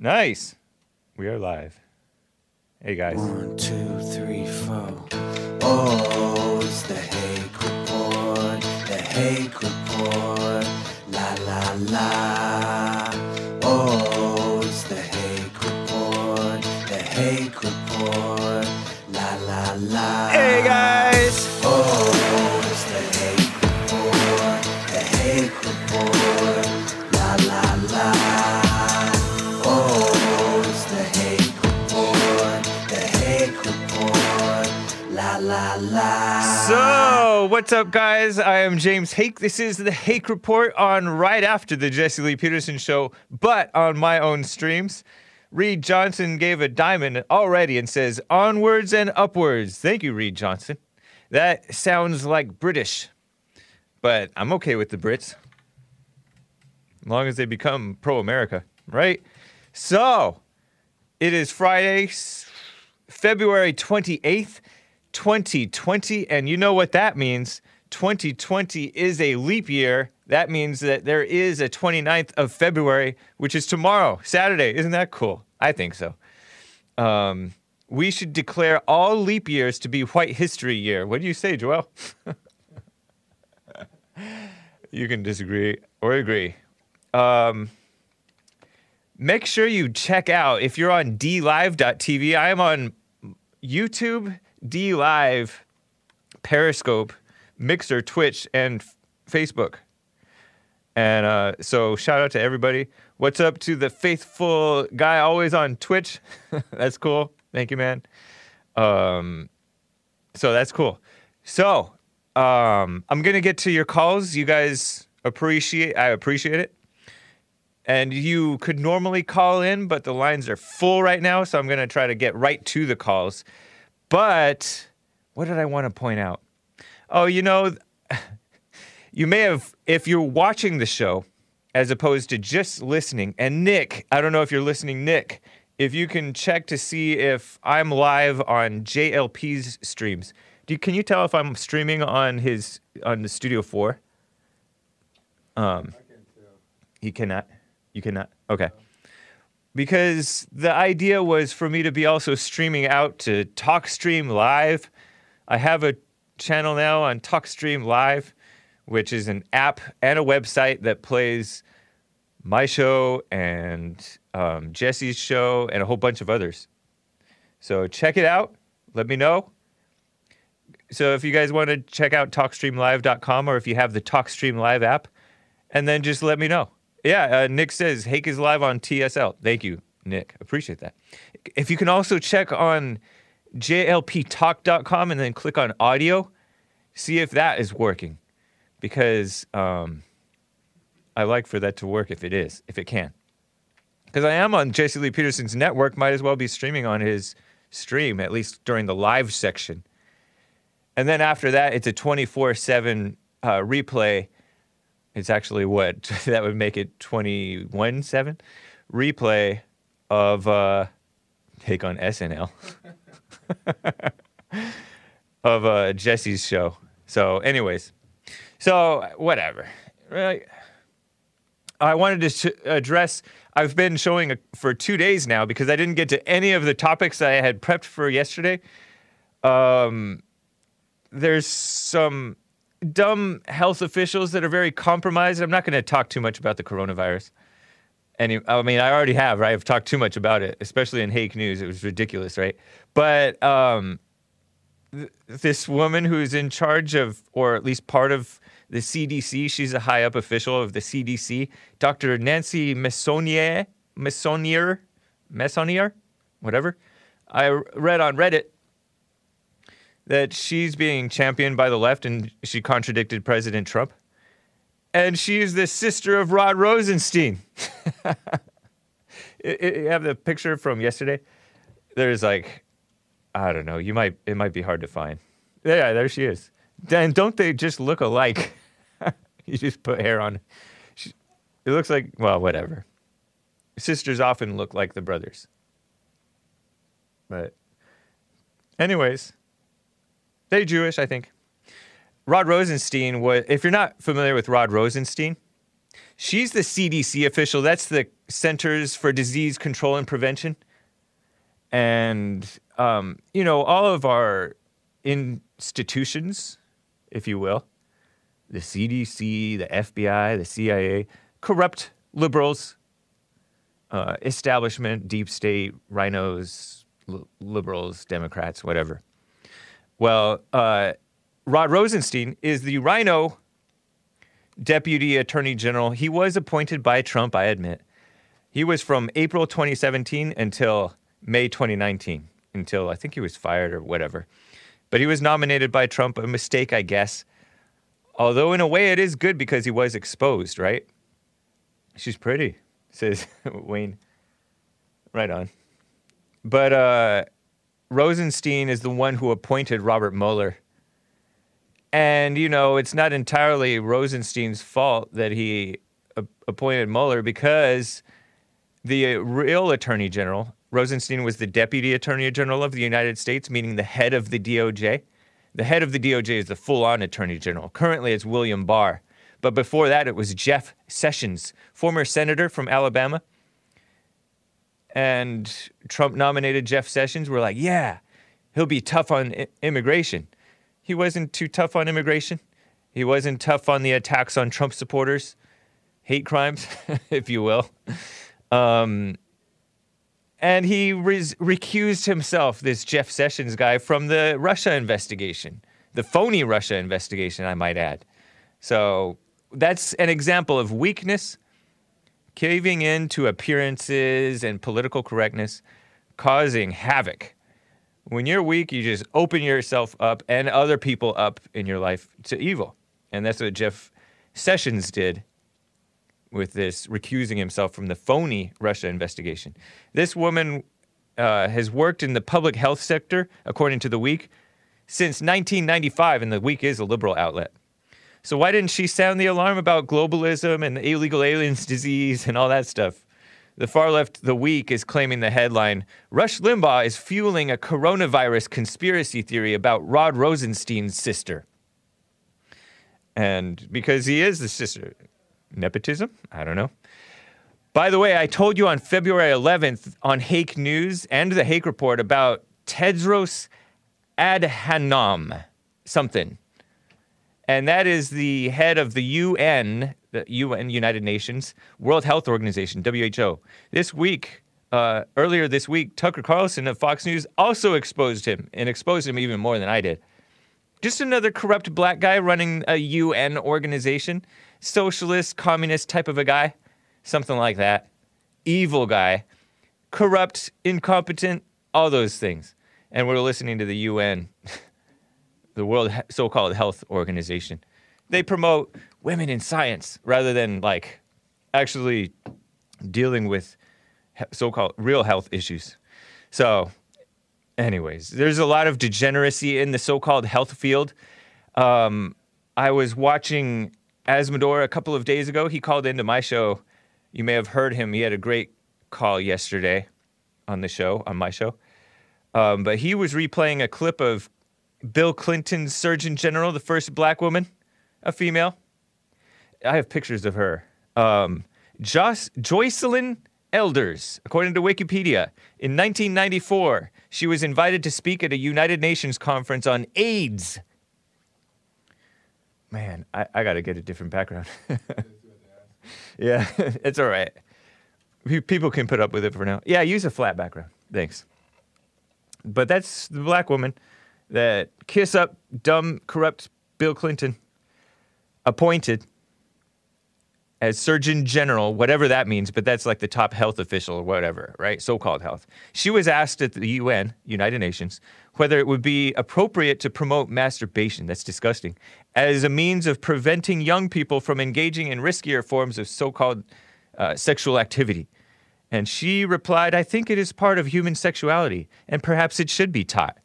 Nice. We are live. Hey guys. One, two, three, four. Oh, it's the Hake Report, the Hake Report. La la la. So, what's up, guys? I am James Hake. This is the Hake Report on right after the Jesse Lee Peterson show, but on my own streams. Reed Johnson gave a diamond already and says, Onwards and upwards. Thank you, Reed Johnson. That sounds like British, but I'm okay with the Brits. As long as they become pro America, right? So, it is Friday, February 28th, 2020. And you know what that means. 2020 is a leap year. That means that there is a 29th of February, which is tomorrow, Saturday. Isn't that cool? I think so. Um, we should declare all leap years to be White History Year. What do you say, Joel? you can disagree or agree. Um, make sure you check out if you're on dlive.tv. I am on YouTube, D Live, Periscope, Mixer, Twitch, and F- Facebook. And uh, so, shout out to everybody. What's up to the faithful guy always on Twitch? that's cool. Thank you, man. Um, so that's cool. So, um, I'm gonna get to your calls. You guys appreciate. I appreciate it and you could normally call in, but the lines are full right now, so I'm to try to get right to the calls. But what did I want to point out? Oh, you know, you may have, if you're watching the show as opposed to just listening, and Nick, I don't know if you're listening, Nick, if you can check to see if I'm live on JLP's streams. Do you, can you tell if I'm streaming on his on the Studio 4? Um, he cannot. You cannot. Okay. Because the idea was for me to be also streaming out to TalkStream Live. I have a channel now on TalkStream Live, which is an app and a website that plays my show and um, Jesse's show and a whole bunch of others. So check it out. Let me know. So if you guys want to check out TalkStreamLive.com or if you have the TalkStream Live app, and then just let me know. Yeah, uh, Nick says Hake is live on TSL. Thank you, Nick. Appreciate that. If you can also check on jlptalk.com and then click on audio, see if that is working, because um, I like for that to work if it is, if it can. Because I am on Jesse Lee Peterson's network, might as well be streaming on his stream at least during the live section. And then after that, it's a 24 7 uh, replay. It's actually what? that would make it 21 7 replay of uh, Take on SNL of uh, Jesse's show. So, anyways, so whatever. Right. I wanted to sh- address. I've been showing a, for two days now because I didn't get to any of the topics that I had prepped for yesterday. Um, there's some dumb health officials that are very compromised. I'm not going to talk too much about the coronavirus. Any, I mean, I already have, right? I've talked too much about it, especially in Hake News. It was ridiculous, right? But um, th- this woman who's in charge of, or at least part of the CDC, she's a high up official of the CDC, Dr. Nancy Messonnier, Messonnier, Messonnier, whatever. I read on Reddit that she's being championed by the left and she contradicted President Trump. And she's the sister of Rod Rosenstein. You have the picture from yesterday? There's like, I don't know, you might it might be hard to find. Yeah, there she is. And don't they just look alike? you just put hair on. She, it looks like, well, whatever. Sisters often look like the brothers. But, anyways, they Jewish, I think. Rod Rosenstein was, if you're not familiar with Rod Rosenstein, she's the CDC official. That's the Centers for Disease Control and Prevention. And, um, you know, all of our institutions, if you will, the CDC, the FBI, the CIA, corrupt liberals, uh, establishment, deep state, rhinos, li- liberals, Democrats, whatever. Well, uh, Rod Rosenstein is the rhino deputy attorney general. He was appointed by Trump, I admit. He was from April 2017 until May 2019, until I think he was fired or whatever. But he was nominated by Trump, a mistake, I guess. Although, in a way, it is good because he was exposed, right? She's pretty, says Wayne. Right on. But uh, Rosenstein is the one who appointed Robert Mueller. And, you know, it's not entirely Rosenstein's fault that he a- appointed Mueller because the real attorney general, Rosenstein was the deputy attorney general of the United States, meaning the head of the DOJ. The head of the DOJ is the full on attorney general. Currently, it's William Barr. But before that, it was Jeff Sessions, former senator from Alabama. And Trump nominated Jeff Sessions. We're like, yeah, he'll be tough on I- immigration. He wasn't too tough on immigration. He wasn't tough on the attacks on Trump supporters, hate crimes, if you will. Um, and he res- recused himself, this Jeff Sessions guy, from the Russia investigation, the phony Russia investigation, I might add. So that's an example of weakness, caving in to appearances and political correctness, causing havoc. When you're weak, you just open yourself up and other people up in your life to evil. And that's what Jeff Sessions did with this recusing himself from the phony Russia investigation. This woman uh, has worked in the public health sector, according to The Week, since 1995, and The Week is a liberal outlet. So why didn't she sound the alarm about globalism and illegal aliens disease and all that stuff? The far left, The Week, is claiming the headline Rush Limbaugh is fueling a coronavirus conspiracy theory about Rod Rosenstein's sister. And because he is the sister, nepotism? I don't know. By the way, I told you on February 11th on Hake News and the Hake Report about Tedros Adhanom something. And that is the head of the UN, the UN, United Nations, World Health Organization, WHO. This week, uh, earlier this week, Tucker Carlson of Fox News also exposed him and exposed him even more than I did. Just another corrupt black guy running a UN organization, socialist, communist type of a guy, something like that. Evil guy, corrupt, incompetent, all those things. And we're listening to the UN, the World so-called Health Organization. They promote women in science rather than like actually dealing with so-called real health issues. So anyways, there's a lot of degeneracy in the so-called health field. Um, I was watching Asmodor a couple of days ago. He called into my show. You may have heard him. He had a great call yesterday on the show, on my show. Um, but he was replaying a clip of Bill Clinton's Surgeon General, the first black woman, a female. I have pictures of her. Um, Joss, Joycelyn Elders, according to Wikipedia, in 1994, she was invited to speak at a United Nations conference on AIDS. Man, I, I got to get a different background. yeah, it's all right. People can put up with it for now. Yeah, use a flat background. Thanks. But that's the black woman that kiss up dumb, corrupt Bill Clinton appointed as Surgeon General, whatever that means, but that's like the top health official or whatever, right? So called health. She was asked at the UN, United Nations, whether it would be appropriate to promote masturbation, that's disgusting, as a means of preventing young people from engaging in riskier forms of so called uh, sexual activity. And she replied, I think it is part of human sexuality, and perhaps it should be taught.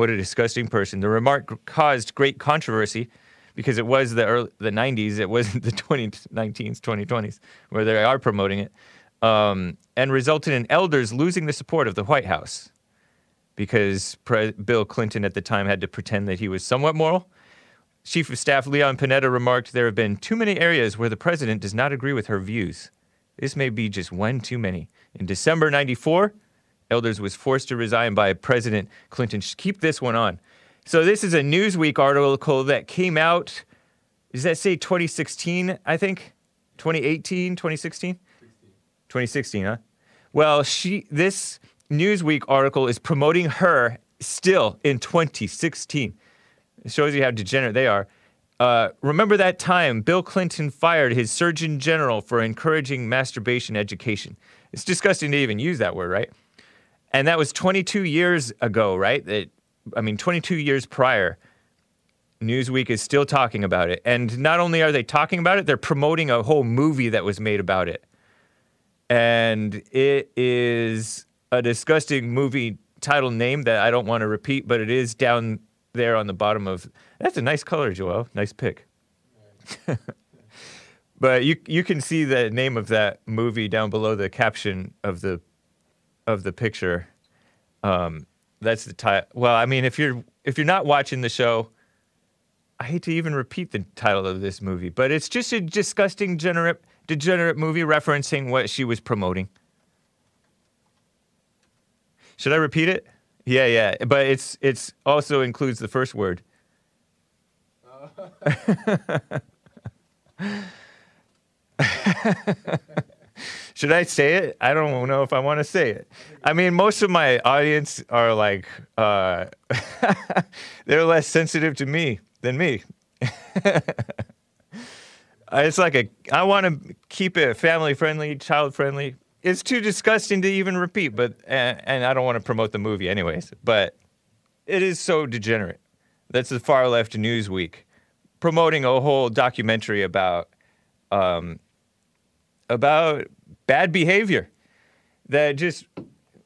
What a disgusting person. The remark caused great controversy because it was the early, the 90s, it wasn't the 2019s, 2020s, where they are promoting it, um, and resulted in elders losing the support of the White House because Pre- Bill Clinton at the time had to pretend that he was somewhat moral. Chief of Staff Leon Panetta remarked there have been too many areas where the president does not agree with her views. This may be just one too many. In December 94, Elders was forced to resign by President Clinton. Keep this one on. So this is a Newsweek article that came out. Does that say 2016? I think 2018, 2016, 2016, huh? Well, she this Newsweek article is promoting her still in 2016. It shows you how degenerate they are. Uh, remember that time Bill Clinton fired his Surgeon General for encouraging masturbation education. It's disgusting to even use that word, right? And that was 22 years ago, right? That, I mean, 22 years prior. Newsweek is still talking about it. And not only are they talking about it, they're promoting a whole movie that was made about it. And it is a disgusting movie title name that I don't want to repeat, but it is down there on the bottom of. That's a nice color, Joel. Nice pick. but you you can see the name of that movie down below the caption of the of the picture. Um, that's the title. Well, I mean, if you're if you're not watching the show, I hate to even repeat the title of this movie, but it's just a disgusting, degenerate, degenerate movie referencing what she was promoting. Should I repeat it? Yeah, yeah, but it's it's also includes the first word. Should I say it? I don't know if I want to say it. I mean, most of my audience are like, uh, they're less sensitive to me than me. it's like a, I want to keep it family friendly, child friendly. It's too disgusting to even repeat, but, and, and I don't want to promote the movie anyways, but it is so degenerate. That's the far left Newsweek promoting a whole documentary about, um, about bad behavior that just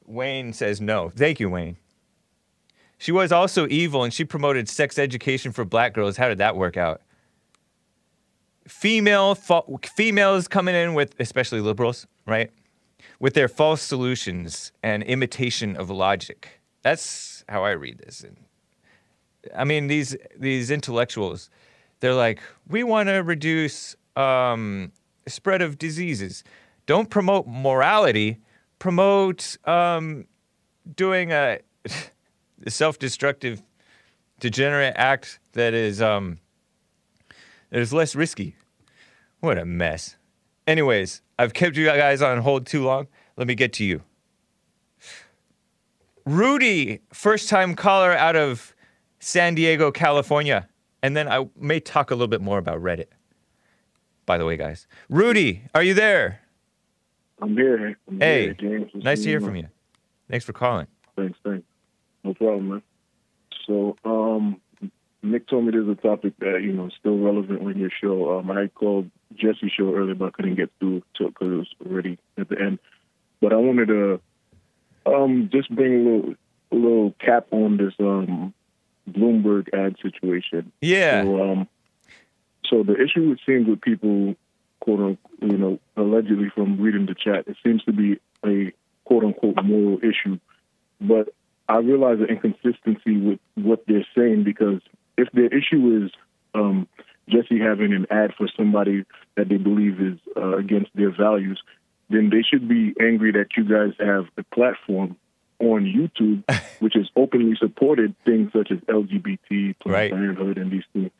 Wayne says no. Thank you, Wayne. She was also evil and she promoted sex education for black girls. How did that work out? Female fa- females coming in with especially liberals, right? With their false solutions and imitation of logic. That's how I read this. And I mean these these intellectuals, they're like, we want to reduce um, spread of diseases. Don't promote morality. Promote um, doing a self-destructive, degenerate act that is um, that is less risky. What a mess. Anyways, I've kept you guys on hold too long. Let me get to you. Rudy, first time caller out of San Diego, California. And then I may talk a little bit more about Reddit. By the way, guys. Rudy, are you there? I'm here. I'm Hey, here, James. Nice to hear from you. Thanks for calling. Thanks, thanks. No problem, man. So, um, Nick told me there's a topic that you know is still relevant on your show. Um, I called Jesse's show earlier, but I couldn't get through to because it was already at the end. But I wanted to um just bring a little a little cap on this um Bloomberg ad situation. Yeah. So, um, so the issue it seems with people, quote unquote, you know, allegedly from reading the chat, it seems to be a quote unquote moral issue. But I realize the inconsistency with what they're saying because if their issue is um, Jesse having an ad for somebody that they believe is uh, against their values, then they should be angry that you guys have a platform on YouTube which has openly supported things such as LGBT, Right. Parenthood, and these things.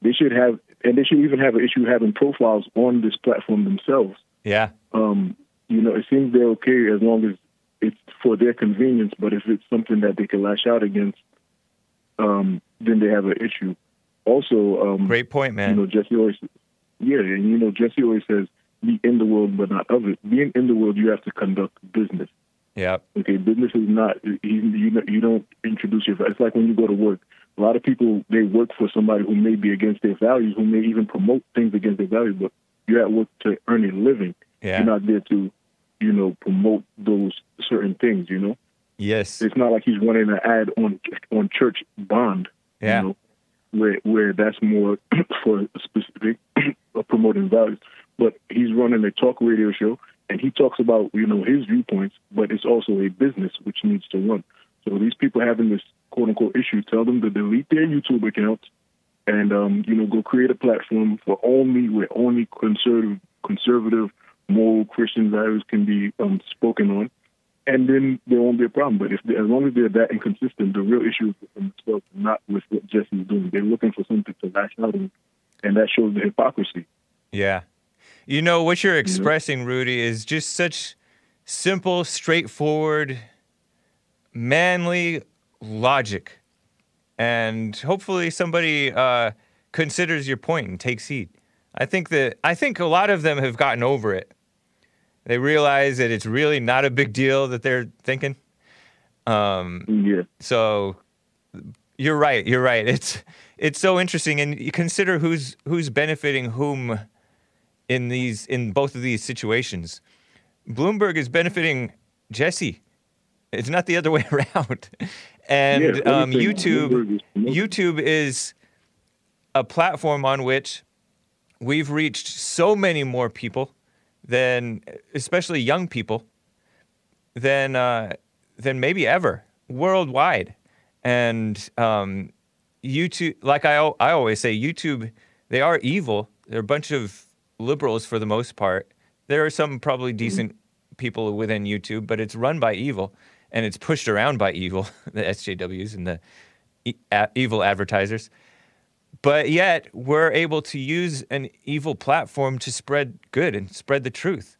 They should have, and they should even have an issue having profiles on this platform themselves Yeah. um, you know, it seems they're okay as long as it's for their convenience. But if it's something that they can lash out against, um, then they have an issue. Also, um, Great point, man. you know, Jesse always, yeah, and you know, Jesse always says, "Be in the world, but not of it." Being in the world, you have to conduct business. Yeah. Okay, business is not you. You, you don't introduce your. It's like when you go to work. A lot of people they work for somebody who may be against their values, who may even promote things against their values. But you're at work to earn a living. Yeah. You're not there to, you know, promote those certain things. You know, Yes. it's not like he's running an ad on on church bond. Yeah. You know, where where that's more for a specific promoting values. But he's running a talk radio show, and he talks about you know his viewpoints, but it's also a business which needs to run. So these people having this quote unquote issue, tell them to delete their YouTube accounts and um, you know go create a platform for only where only conservative conservative moral Christian values can be um, spoken on, and then there won't be a problem. But if they, as long as they're that inconsistent, the real issue is with themselves, not with what Jesse is doing. They're looking for something to lash out on, and that shows the hypocrisy. Yeah. You know, what you're expressing, Rudy, is just such simple, straightforward, manly logic. And hopefully somebody uh, considers your point and takes heed. I think that I think a lot of them have gotten over it. They realize that it's really not a big deal that they're thinking. Um, Yeah, so you're right. You're right. It's it's so interesting, and you consider who's who's benefiting whom in these in both of these situations. Bloomberg is benefiting Jesse. It's not the other way around. And Yeah, um, YouTube Bloomberg is promoting. YouTube is a platform on which we've reached so many more people than, especially young people, than uh, than maybe ever worldwide. And um, YouTube, like I I always say, YouTube they are evil. They're a bunch of liberals for the most part. There are some probably decent people within YouTube, but it's run by evil and it's pushed around by evil, the SJWs and the e- a- evil advertisers. But yet, we're able to use an evil platform to spread good and spread the truth.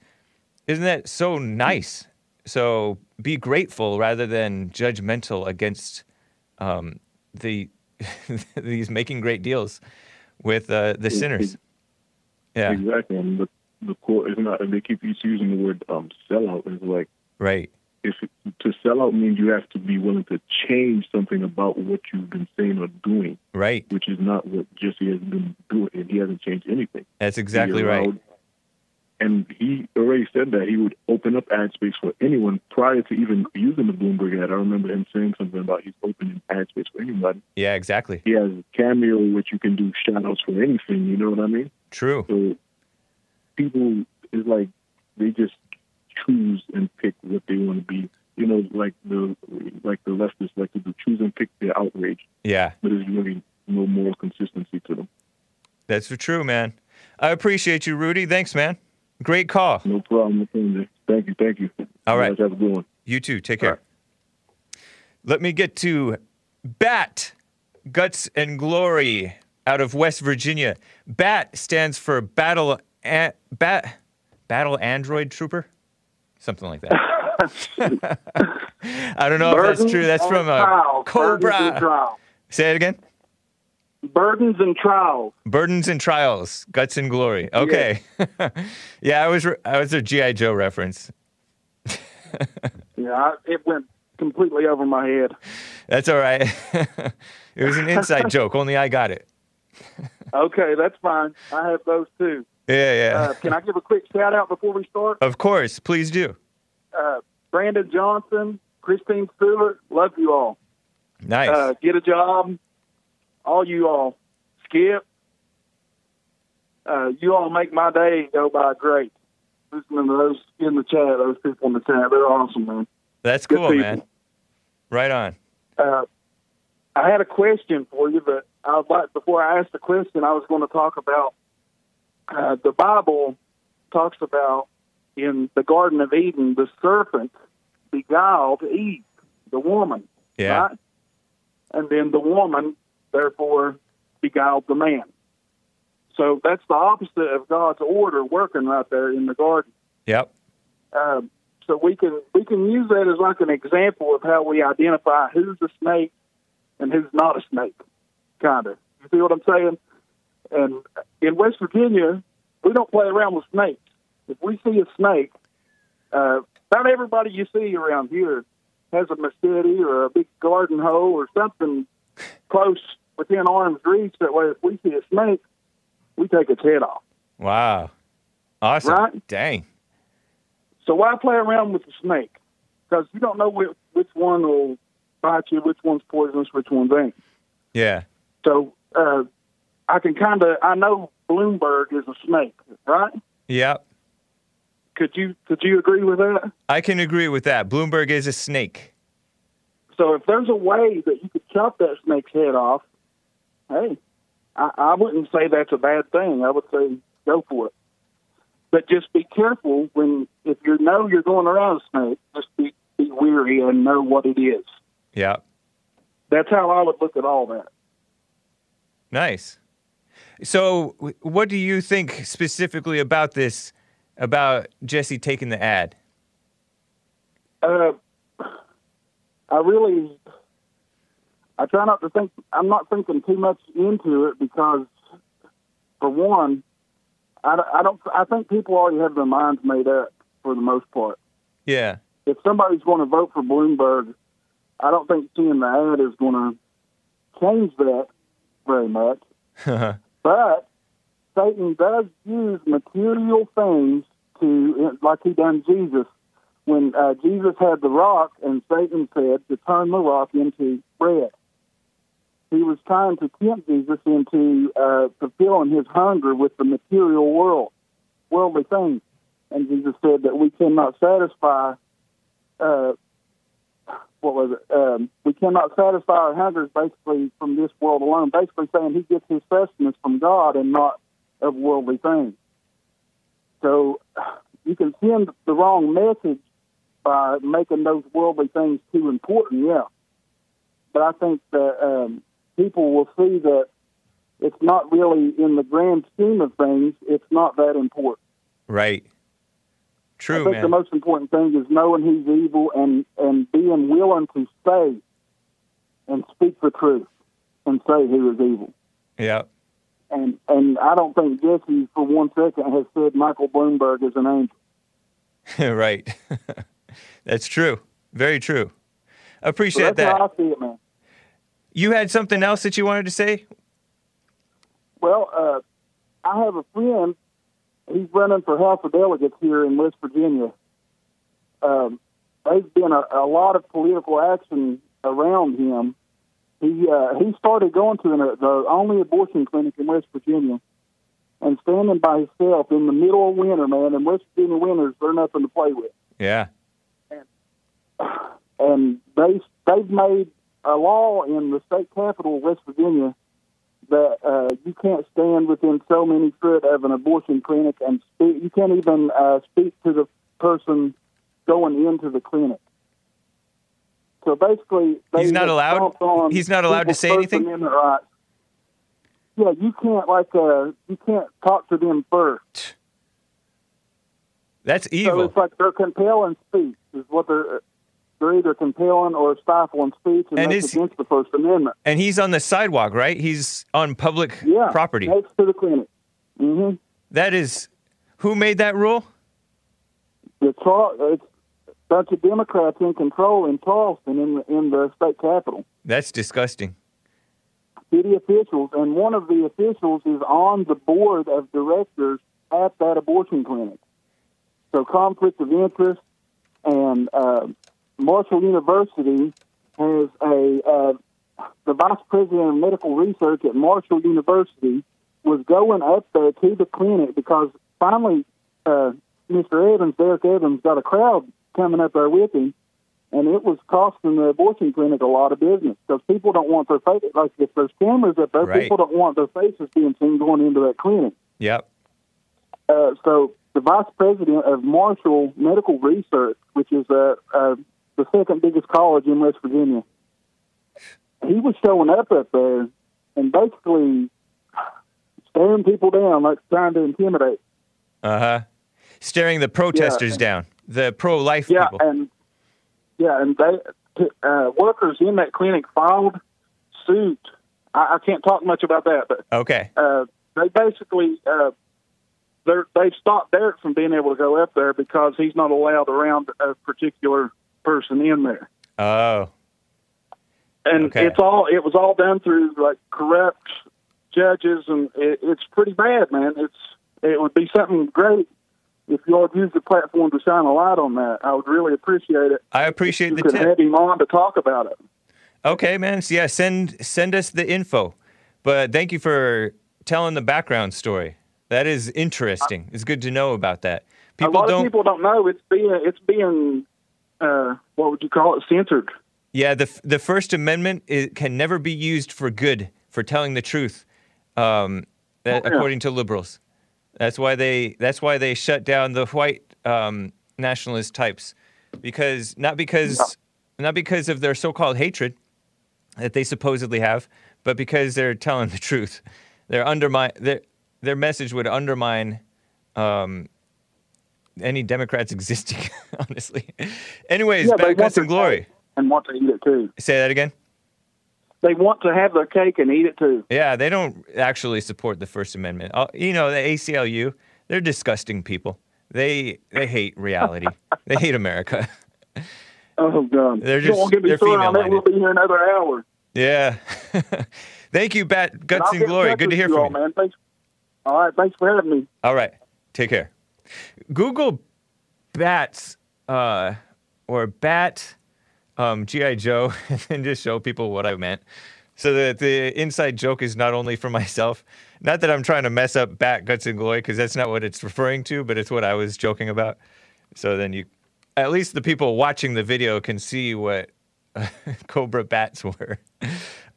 Isn't that so nice? So be grateful rather than judgmental against um, the these making great deals with uh, the sinners. Yeah, exactly. And the the core is not. They keep using the word um, sellout. It's like right. If to sell out means you have to be willing to change something about what you've been saying or doing, Right. which is not what Jesse has been doing. And he hasn't changed anything. That's exactly right. And he already said that he would open up ad space for anyone prior to even using the Bloomberg ad. I remember him saying something about he's opening ad space for anybody. Yeah, exactly. He has Cameo, which you can do shout outs for anything. You know what I mean? True. So people is like they just choose and pick what they want to be. You know, like the like the leftists like to do choose and pick their outrage, Yeah, but there's really no moral consistency to them. that's for true, man. I appreciate you, Rudy. Thanks, man. Great call. No problem. Thank you. Thank you. All right. You have a good one. You too. Take care. Let me get to BAT, Guts and Glory, out of West Virginia. BAT stands for Battle a- Bat Battle Android Trooper, something like that. I don't know if that's true. That's from uh, a Burdens and Cobra. Say it again. Burdens and trials. Burdens and Trials, Guts and Glory. Okay. yeah, I was re- I was a GI Joe reference. Yeah, I, it went completely over my head. That's all right. it was an inside joke. Only I got it. Okay, that's fine. I have those too. Yeah, yeah. Uh, can I give a quick shout out before we start? Of course, please do. Uh, Brandon Johnson, Christine Stewart, love you all. Nice. Uh, get a job, all you all. Skip, uh, you all make my day go by great. Listening to those in the chat, those people in the chat, they're awesome, man. That's good cool, man. Right on. Uh, I had a question for you, but I would like before I ask the question, I was going to talk about uh, the Bible talks about in the Garden of Eden, the serpent beguiled Eve, the woman, Yeah. right? And then the woman, therefore, beguiled the man. So that's the opposite of God's order working right there in the garden. Yep. Um, so we can we can use that as like an example of how we identify who's a snake and who's not a snake, kind of. You see what I'm saying? And in West Virginia, we don't play around with snakes. If we see a snake, uh, about everybody you see around here has a machete or a big garden hoe or something close within arm's reach. That way, if we see a snake, we take its head off. Wow. Awesome. Right? Dang. So why play around with the snake? Because you don't know which, which one will bite you, which one's poisonous, which one's ain't. Yeah. So uh, I can kind of I know Bloomberg is a snake, right? Yep. Could you could you agree with that? I can agree with that. Bloomberg is a snake. So if there's a way that you could chop that snake's head off, hey, I, I wouldn't say that's a bad thing. I would say go for it. but just be careful when if you know you're going around a snake, just be be weary and know what it is. Yeah. That's how I would look at all that. Nice. So, what do you think specifically about this? About Jesse taking the ad? Uh, I really, I try not to think. I'm not thinking too much into it because, for one, I, I don't. I think people already have their minds made up for the most part. Yeah. If somebody's going to vote for Bloomberg, I don't think seeing the ad is going to change that very much. But Satan does use material things to, like he done Jesus. When uh, Jesus had the rock, and Satan said to turn the rock into bread. He was trying to tempt Jesus into uh, fulfilling his hunger with the material world, worldly things. And Jesus said that we cannot satisfy. Uh, what was it? Um, we cannot satisfy our hungers basically from this world alone. Basically saying he gets his sustenance from God and not of worldly things. So you can send the wrong message by making those worldly things too important, yeah. But I think that um, people will see that it's not really in the grand scheme of things. It's not that important. Right. I True, think the most important thing is knowing he's evil and and being willing to say and speak the truth and say he is evil. yeah. And and I don't think Jesse for one second has said Michael Bloomberg is an angel. right. That's true. Very true. So Appreciate that's that. how I see it, man. You had something else that you wanted to say? Well, uh, I have a friend. He's running for House of Delegates here in West Virginia. Um, there's been a, a lot of political action around him. He uh, he started going to an, uh, the only abortion clinic in West Virginia, and standing by himself in the middle of winter, man. And West Virginia winters, they're nothing to play with. Yeah. and they they've made a law in the state capital of West Virginia that uh, you can't stand within so many foot of an abortion clinic and speak. You can't even uh, speak to the person going into the clinic. So basically, He's not allowed- he's not allowed to say anything? Rights. Yeah, you can't like uh, you can't talk to them first. That's evil. So it's like they're compelling speech is what they're they're either compelling or stifling speech, and, And that's is- against the First Amendment. and he's on the sidewalk, right? He's on public Yeah, property. next to the clinic. Mm-hmm. That is who made that rule? The it's a bunch of Democrats in control in Charleston in the, in the state capitol. That's disgusting. City officials, and one of the officials is on the board of directors at that abortion clinic. So conflict of interest, and uh, Marshall University has a uh, the vice president of medical research at Marshall University was going up there to the clinic because finally uh, Mr. Evans, Derek Evans, got a crowd coming up there with him, and it was costing the abortion clinic a lot of business because people don't want their face like if there's cameras up there, Right. people don't want their faces being seen going into that clinic. Yep. Uh, so the vice president of Marshall Medical Research, which is a, uh, the second biggest college in West Virginia, he was showing up up there and basically staring people down, like trying to intimidate. Uh huh. Staring the protesters down, the pro-life Yeah, people. and yeah, and they uh, workers in that clinic filed suit. I, I can't talk much about that, but okay. uh, they basically uh, they're, they've stopped Derek from being able to go up there because he's not allowed around a particular person in there. Oh. And Okay. it's all it was all done through like corrupt judges, and it, it's pretty bad, man. It's it would be something great if you all use the platform to shine a light on that. I would really appreciate it. I appreciate you the could tip. have him on to talk about it. Okay, man. So yeah, send send us the info. But thank you for telling the background story. That is interesting. It's good to know about that. People a lot don't. of people don't know it's being it's being uh, what would you call it censored. Yeah, the the First Amendment is, can never be used for good for telling the truth, um, that- Oh, yeah. according to liberals. That's why they that's why they shut down the white um, nationalist types because not because not because of their so-called hatred that they supposedly have, but because they're telling the truth. Their undermine their their message would undermine um, any Democrats existing. honestly. Anyways, Yeah, want guts and glory. and want to eat it too. Say that again. They want to have their cake and eat it too. Yeah, they don't actually support the First Amendment. Uh, You know, the ACLU, they're disgusting people. They they hate reality. they hate America. Oh God! They're don't just- to get me they're started on that. female-minded. We'll be here another hour. Yeah. Thank you, Bat Guts and Glory. Good to hear you all, from you. man. Thanks. All right, thanks for having me. All right. Take care. Google bats uh, or bat um, G.I. Joe and just show people what I meant. So that the inside joke is not only for myself. Not that I'm trying to mess up Bat Guts and Glory because that's not what it's referring to, but it's what I was joking about. So then you, at least the people watching the video can see what Cobra bats were.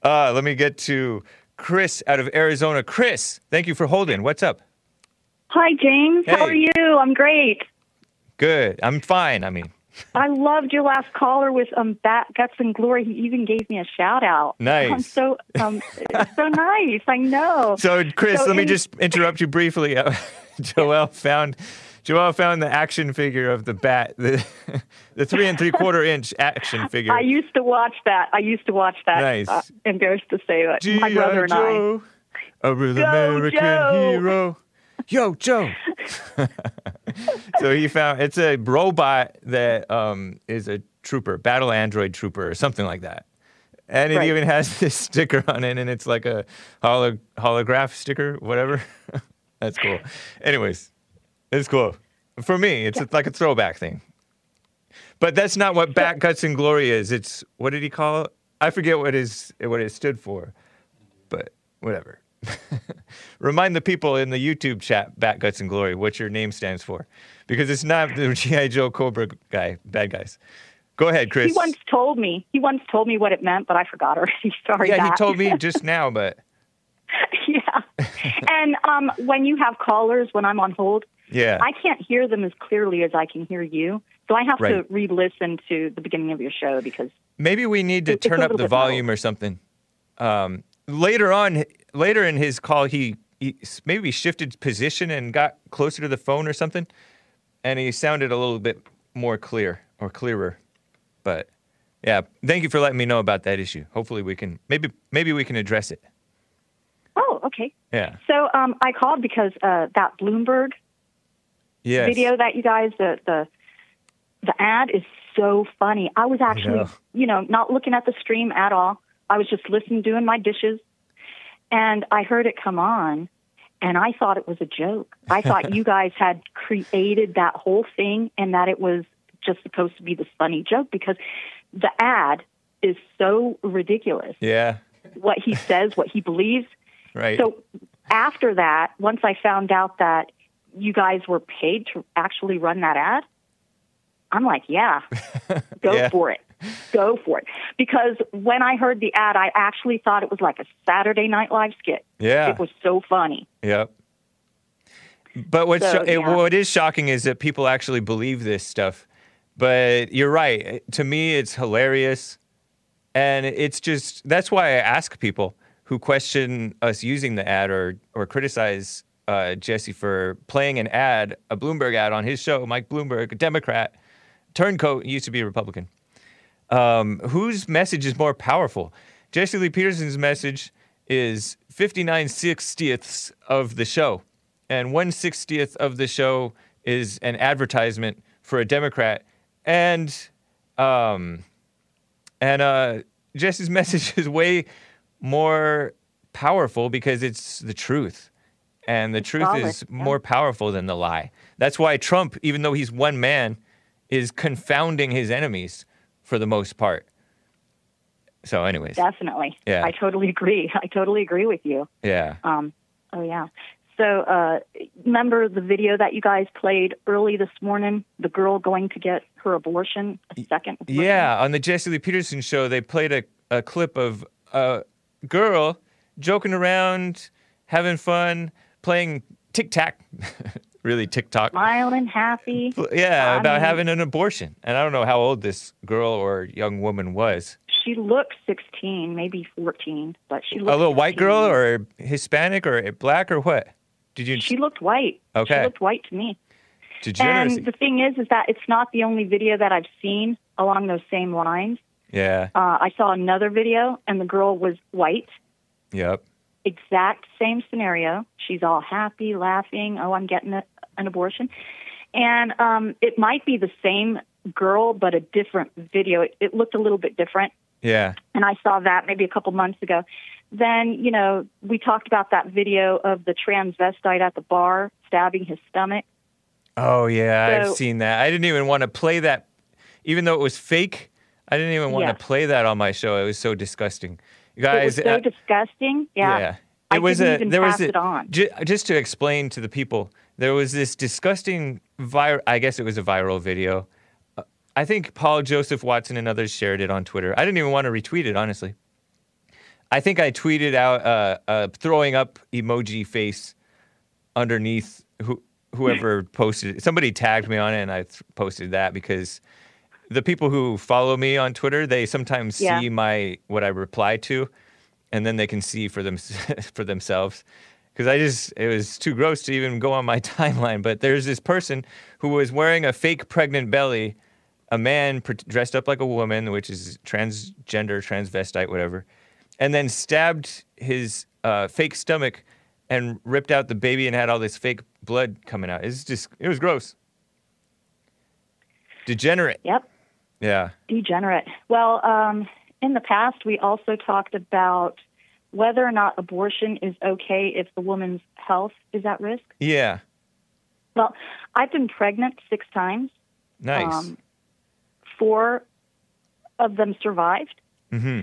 Uh, let me get to Chris out of Arizona. Chris, thank you for holding. What's up? Hi, James. How are Hey. You? I'm great. Good. I'm fine. I mean, I loved your last caller with um bat guts and glory. He even gave me a shout out. Nice. I'm so um so nice. I know. so Chris, So let me just interrupt you briefly. Uh, Joel found Joel found the action figure of the bat, the the three and three quarter inch action figure. I used to watch that. I used to watch that. Nice. Uh, embarrassed to say that. My G.I. brother and I. Joe, a real Go, American Joe. hero. Yo, Joe. so he found it's a robot that um, is a trooper, battle android trooper, or something like that. And it Right. even has this sticker on it, and it's like a holo- holograph sticker, whatever. That's cool. Anyways, it's cool. For me, it's like a throwback thing. But that's not what Bat Guts and Glory is. It's what did he call it? I forget what what is what it stood for, but whatever. Remind the people in the YouTube chat, Bat Guts and Glory, what your name stands for, because it's not the GI Joe Cobra guy, bad guys. Go ahead, Chris. He once told me. He once told me what it meant, but I forgot already. Sorry. yeah, he told me just now, but yeah. And um, when you have callers, when I'm on hold, yeah, I can't hear them as clearly as I can hear you. So I have Right. to re-listen to the beginning of your show because maybe we need to turn up the bit low. volume or something. Um, later on, later in his call, he, he maybe shifted position and got closer to the phone or something, and he sounded a little bit more clear or clearer. But yeah, thank you for letting me know about that issue. Hopefully, we can maybe maybe we can address it. oh, okay. Yeah. So um, I called because uh, that Bloomberg Yes. video that you guys the the the ad is so funny. I was actually know. you know not looking at the stream at all. I was just listening, doing my dishes, and I heard it come on, and I thought it was a joke. I thought you guys had created that whole thing and that it was just supposed to be this funny joke because the ad is so ridiculous. Yeah. What he says, what he believes. Right. So after that, once I found out that you guys were paid to actually run that ad, I'm like, yeah, go Yeah. for it. Go for it. Because when I heard the ad, I actually thought it was like a Saturday Night Live skit. yeah. It was so funny. Yep. But what's So, sho- it- what is shocking is that people actually believe this stuff. But you're right. To me, it's hilarious, and it's just that's why I ask people who question us using the ad or or criticize uh, Jesse for playing an ad, a Bloomberg ad on his show. Mike Bloomberg, a Democrat, turncoat, used to be a Republican um, whose message is more powerful? Jesse Lee Peterson's message is 59 sixtieths of the show, and one sixtieth of the show is an advertisement for a Democrat, and um, and uh, Jesse's message is way more powerful because it's the truth. And the truth solid, is yeah. more powerful than the lie. That's why Trump, even though he's one man, is confounding his enemies for the most part. So, anyways, Definitely. Yeah. I totally agree. I totally agree with you. yeah, Um, oh yeah. So uh, remember the video that you guys played early this morning? The girl going to get her abortion, a second. abortion? yeah. On the Jesse Lee Peterson show, they played a, a clip of a girl joking around, having fun, playing tic tac, really TikTok. Smiling, happy. Yeah, I about mean- having an abortion. And I don't know how old this girl or young woman was. She looked 16, maybe 14, but she looked A little white girl or Hispanic or black or what? Did you She looked white. Okay. She looked white to me. And the thing is, is that it's not the only video that I've seen along those same lines. yeah. Uh, I saw another video, and the girl was white. Yep. Exact same scenario. She's all happy, laughing. Oh, I'm getting a, an abortion, and um, it might be the same girl, but a different video. It, it looked a little bit different, Yeah. and I saw that maybe a couple months ago. Then, you know, we talked about that video of the transvestite at the bar stabbing his stomach. Oh yeah, I've seen that. I didn't even want to play that, even though it was fake. I didn't even want Yes. to play that on my show. It was so disgusting. You it was so uh, disgusting. Yeah. yeah. I It was didn't a even there was a, it on. ju- just to explain to the people, there was this disgusting viral. I guess it was a viral video. Uh, I think Paul Joseph Watson and others shared it on Twitter. I didn't even want to retweet it, honestly. I think I tweeted out uh, a throwing up emoji face underneath who, whoever posted it. Somebody tagged me on it, and I th- posted that because the people who follow me on Twitter, they sometimes Yeah. see my what I reply to, and then they can see for them for themselves. Because I just it was too gross to even go on my timeline. But there's this person who was wearing a fake pregnant belly, a man pr- dressed up like a woman, which is transgender, transvestite, whatever, and then stabbed his uh, fake stomach and ripped out the baby and had all this fake blood coming out. It's just it was gross. Degenerate. Yep. Yeah. Degenerate. Well, um, in the past, we also talked about whether or not abortion is okay if the woman's health is at risk. Yeah. Well, I've been pregnant six times. Nice. Um, four of them survived. hmm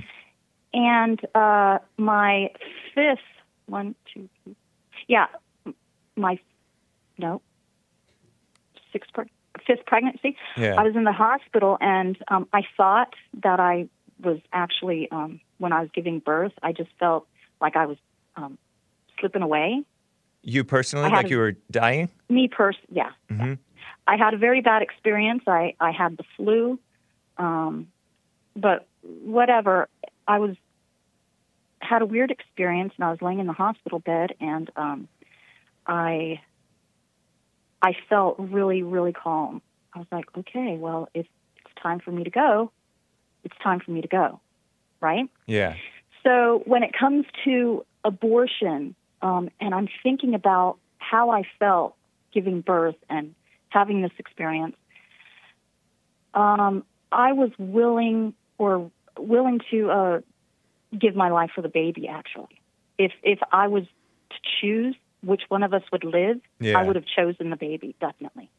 And uh, my fifth, one, two, three, yeah, my, no, sixth, preg- fifth pregnancy. Yeah. I was in the hospital and um, I thought that I was actually, um, when I was giving birth, I just felt like I was um, slipping away. You personally, like a- you were dying? Me, pers- yeah. Mhm. I had a very bad experience. I, I had the flu, um, but whatever. I was had a weird experience, and I was laying in the hospital bed, and um, I I felt really, really calm. I was like, okay, well, if it's time for me to go, it's time for me to go, right? Yeah. So when it comes to abortion, um, and I'm thinking about how I felt giving birth and having this experience, um, I was willing or willing to uh, give my life for the baby. Actually, if if I was to choose which one of us would live, Yeah. I would have chosen the baby definitely.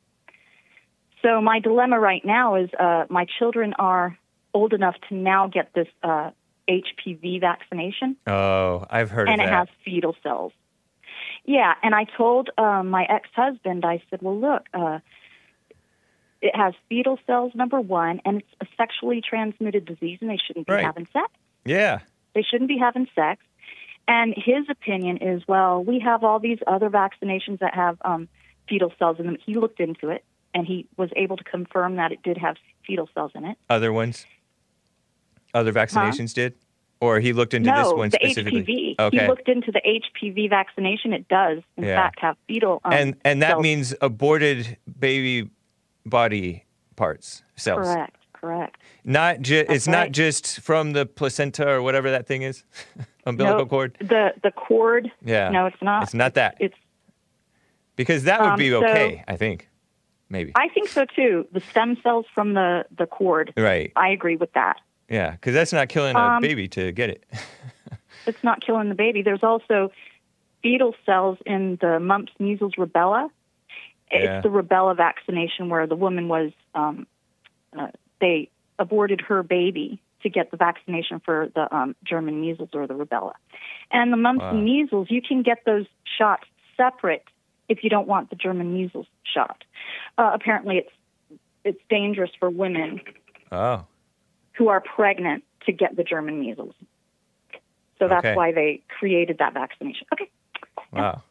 So my dilemma right now is uh, my children are old enough to now get this uh, HPV vaccination, Oh, I've heard and it has fetal cells. Yeah, and I told um, my ex-husband, I said, "Well, look, uh, it has fetal cells, number one, and it's a sexually transmitted disease, and they shouldn't be Right. having sex. yeah. They shouldn't be having sex." And his opinion is, well, we have all these other vaccinations that have um, fetal cells in them. He looked into it, and he was able to confirm that it did have fetal cells in it. Other ones? Other vaccinations did? Or he looked into no, this one the specifically? HPV. Okay. He looked into the HPV vaccination. It does, in Yeah. fact, have fetal. Um, and and that cells. means aborted baby body parts cells. correct, correct. Not ju- it's not just from the placenta or whatever that thing is. Umbilical no, cord. The the cord. Yeah. No, it's not. It's not that. It's. Because that would um, be so- okay, I think. Maybe. I think so too. The stem cells from the the cord. right. I agree with that. Yeah, because that's not killing a Um, baby to get it. It's not killing the baby. There's also fetal cells in the mumps, measles, rubella. Yeah. It's the rubella vaccination where the woman was um, uh, they aborted her baby to get the vaccination for the um, German measles or the rubella. And the mumps Wow. and measles, you can get those shots separate if you don't want the German measles shot. Uh, apparently, it's it's dangerous for women Oh. who are pregnant to get the German measles. So that's Okay. why they created that vaccination. Okay. Wow.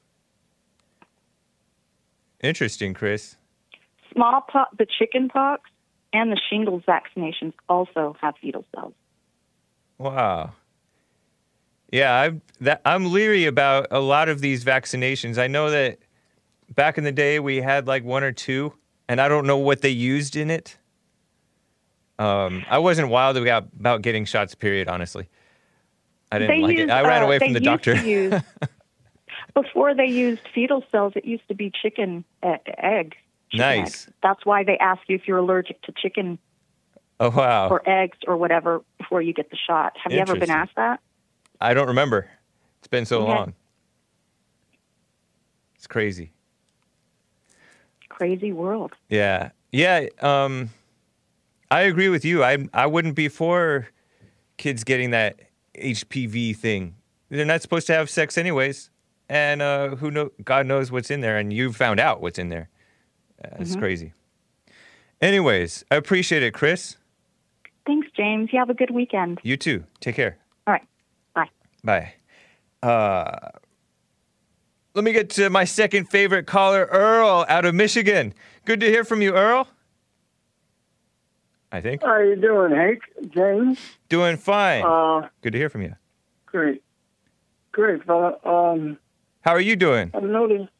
Interesting, Chris. Smallpox, the chicken pox, and the shingles vaccinations also have fetal cells. Wow. Yeah, I'm that I'm leery about a lot of these vaccinations. I know that back in the day we had like one or two, and I don't know what they used in it. Um, I wasn't wild about, about getting shots. Period. Honestly, I didn't They like it. I ran uh, away from the doctor. use- before they used fetal cells, it used to be chicken egg. Nice. egg. That's why they ask you if you're allergic to chicken oh wow! or eggs or whatever before you get the shot. Have you ever been asked that? I don't remember. It's been so Okay. long. It's crazy. Crazy world. Yeah. Yeah. Um, I agree with you. I I wouldn't be for kids getting that HPV thing. They're not supposed to have sex anyways, and uh, who know? God knows what's in there, and you found out what's in there. Uh, It's crazy. Anyways, I appreciate it, Chris. Thanks, James. You have a good weekend. You too. Take care. All right. Bye. Bye. Uh, let me get to my second favorite caller, Earl, out of Michigan. Good to hear from you, Earl. I think. How are you doing, Hake? James? Doing fine. Uh, Good to hear from you. great. Great, fella. Um, How are you doing? I've noticed.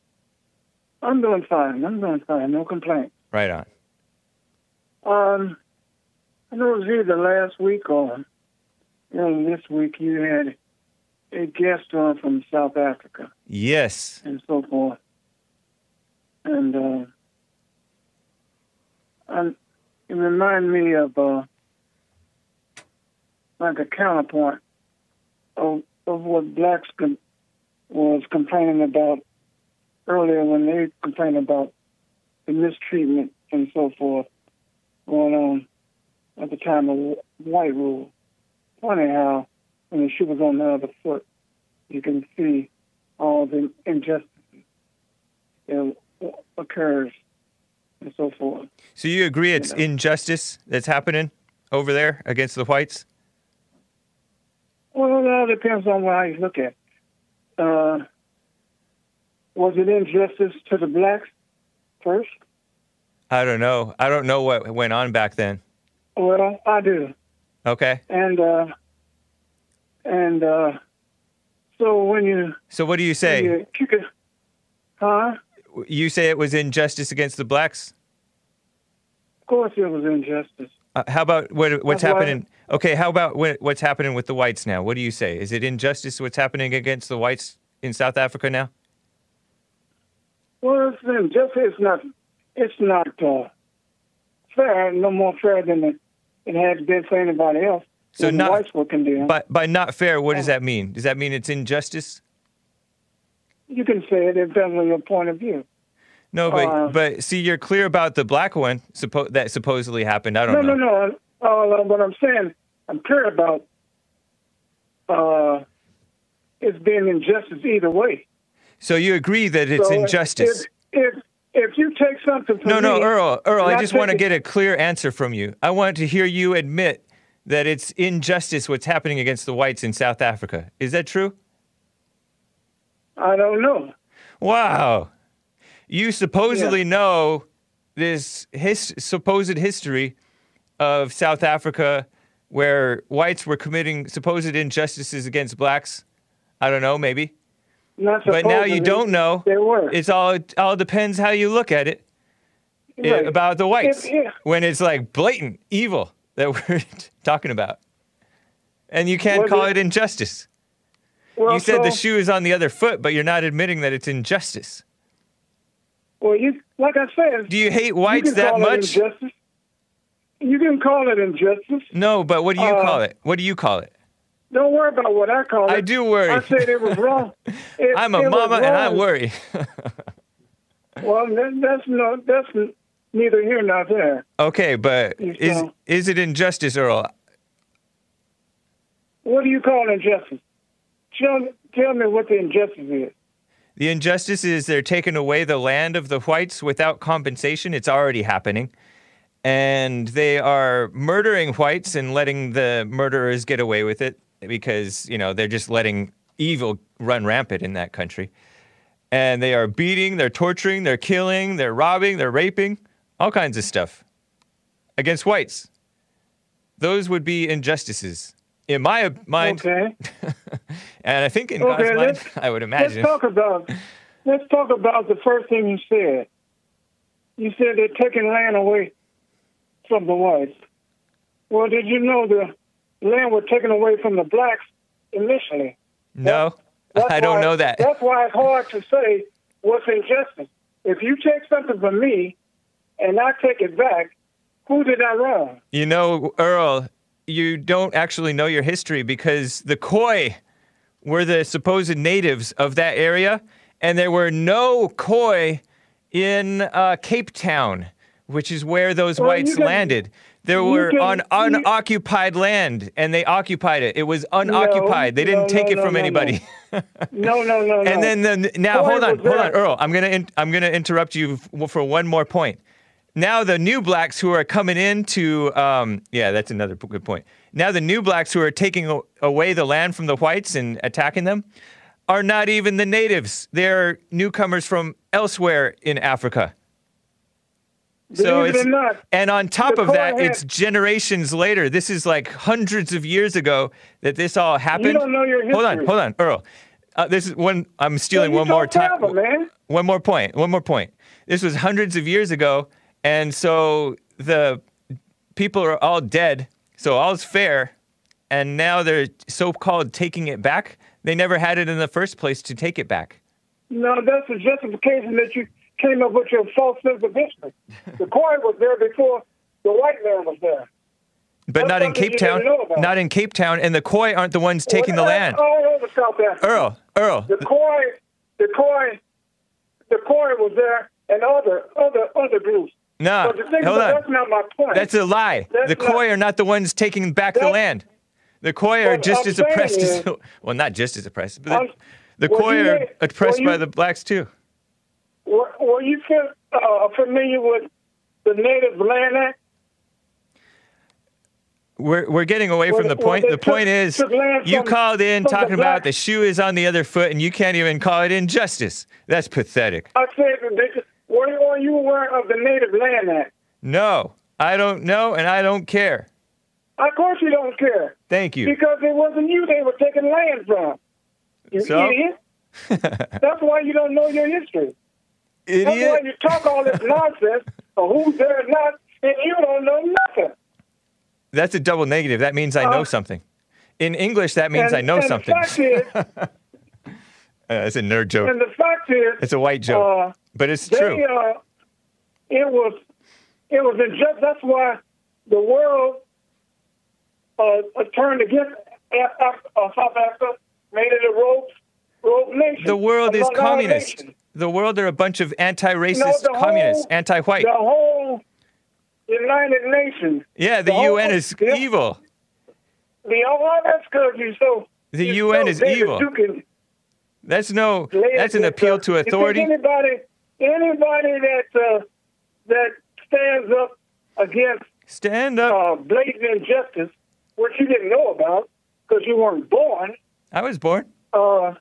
I'm doing fine. I'm doing fine. No complaint. Right on. Um, I noticed either last week or early this week you had a guest on from South Africa Yes. and so forth. And, uh, and it reminded me of, uh, like a counterpoint of, of what blacks was complaining about earlier when they complained about the mistreatment and so forth going on at the time of white rule. Funny how when the shoe was on the other foot, you can see all the injustices that occurs and so forth. So you agree it's You know. injustice that's happening over there against the whites? Well, it all depends on how you look at it. Uh, was it injustice to the blacks first? I don't know. I don't know what went on back then. Well, I do. Okay. And uh, and uh, so when you, So what do you say? you huh? You say it was injustice against the blacks? Of course, it was injustice. Uh, how about what, what's That's why- happening? Okay, how about what, what's happening with the whites now? What do you say? Is it injustice what's happening against the whites in South Africa now? Well, it's injustice. It's not. It's not uh, fair. No more fair than it, it has been for anybody else. So not- whites were condemned. By, by not fair, what does that mean? Does that mean it's injustice? you can say it. Depends on your point of view. No, but Uh, but see, you're clear about the black one suppo- that supposedly happened. I No, don't know. No, no, no. Uh, what I'm saying, I'm clear about uh, it's being injustice either way. So you agree that it's So injustice? If, if if you take something from No, no, me, Earl, Earl, I just want to get a clear answer from you. I want to hear you admit that it's injustice what's happening against the whites in South Africa. Is that true? I don't know. Wow. You supposedly know this his, supposed history of South Africa where whites were committing supposed injustices against blacks. I don't know, maybe. Not But now you don't know. They were. It's all it all depends how you look at it Right. about the whites If- yeah. when it's like blatant evil that we're talking about. And you can't Was call it- it injustice. well, you said the shoe is on the other foot, but you're not admitting that it's injustice. Well, you like I said. Do you hate you whites can that much? It injustice. You can call it injustice. No, but what do you Uh, call it? What do you call it? Don't worry about what I call it. I do worry. I said it was wrong. It- I'm a mama and I worry. Well, that, that's no, that's neither here nor there. okay, but is is it injustice, Earl? What do you call injustice? Tell, tell me what the injustice is. The injustice is they're taking away the land of the whites without compensation. It's already happening. And they are murdering whites and letting the murderers get away with it because, you know, they're just letting evil run rampant in that country. and they are beating, they're torturing, they're killing, they're robbing, they're raping, all kinds of stuff against whites. Those would be injustices in my mind, Okay. and I think in Okay, God's mind, I would imagine. Let's talk about let's talk about the first thing you said. You said they're taking land away from the whites. Well, did you know the land was taken away from the blacks initially? No, That's I don't why- know that. That's why it's hard to say what's injustice. If you take something from me and I take it back, who did I wrong? You know, Earl, you don't actually know your history because the Khoi were the supposed natives of that area, and there were no Khoi in uh, Cape Town, which is where those Well, whites landed. They you were can- on unoccupied land, and they occupied it. It was unoccupied. they didn't no, take no, it from no, no, anybody. No, no, no, no. And then the now hold on, hold on. Earl. I'm gonna in, I'm gonna interrupt you for one more point. Now the new blacks who are coming into um, yeah, that's another good point. Now the new blacks who are taking away the land from the whites and attacking them are not even the natives. They're newcomers from elsewhere in Africa. So Believe it it's not, and on top of that, it's generations later. This is like hundreds of years ago that this all happened. don't know your Hold on, hold on, Earl. Uh, this is one. I'm stealing you one more time. man. One more point. One more point. This was hundreds of years ago, and so the people are all dead. So all's fair, and now they're so-called taking it back. They never had it in the first place to take it back. No, that's a justification that you came up with your false sense of history. The Khoi was there before the white man was there. But That's not in Cape Town. didn't know about. Not in Cape Town, and the Khoi aren't the ones taking the land. All over South Africa. Earl, Earl, The Khoi, the Khoi, the Khoi was there, and other other other groups. No, hold on. that's not my point. That's a lie. That's the Khoi are not the ones taking back the land. The Khoi are just I'm as oppressed as well, not just as oppressed, but I'm- the, the well, Khoi are oppressed well, by the blacks too. Were, you uh, familiar with the Native Land Act? We're, we're getting away from the point. The point is, you called in talking about the shoe is on the other foot, and you can't even call it injustice. That's pathetic. I said, that they, were, were you aware of the Native Land Act? No, I don't know, and I don't care. Of course you don't care. Thank you. Because it wasn't you they were taking land from. You So? idiot. That's why you don't know your history. That's why Idiot. you talk all this nonsense of who's there or not, and you don't know nothing. That's a double negative. That means I know Uh, something. In English, that means and, I know and something. The fact is, Uh, it's a nerd joke. and the fact is, It's a white joke, uh, but it's they, true. uh, it was, it was unjust. That's why the world uh, turned against uh, South Africa, made it a rogue, rogue nation. The world is communist. The world are a bunch of anti-racist the communists, whole- anti-white. The whole United Nations. yeah, the, the whole- UN is yeah. evil. The oh, that's good. You so The UN so is evil. Can That's no. That's an appeal to authority. Anybody, anybody that uh, that stands up against Stand up. uh, blatant injustice, which you didn't know about because you weren't born, I was born. uh,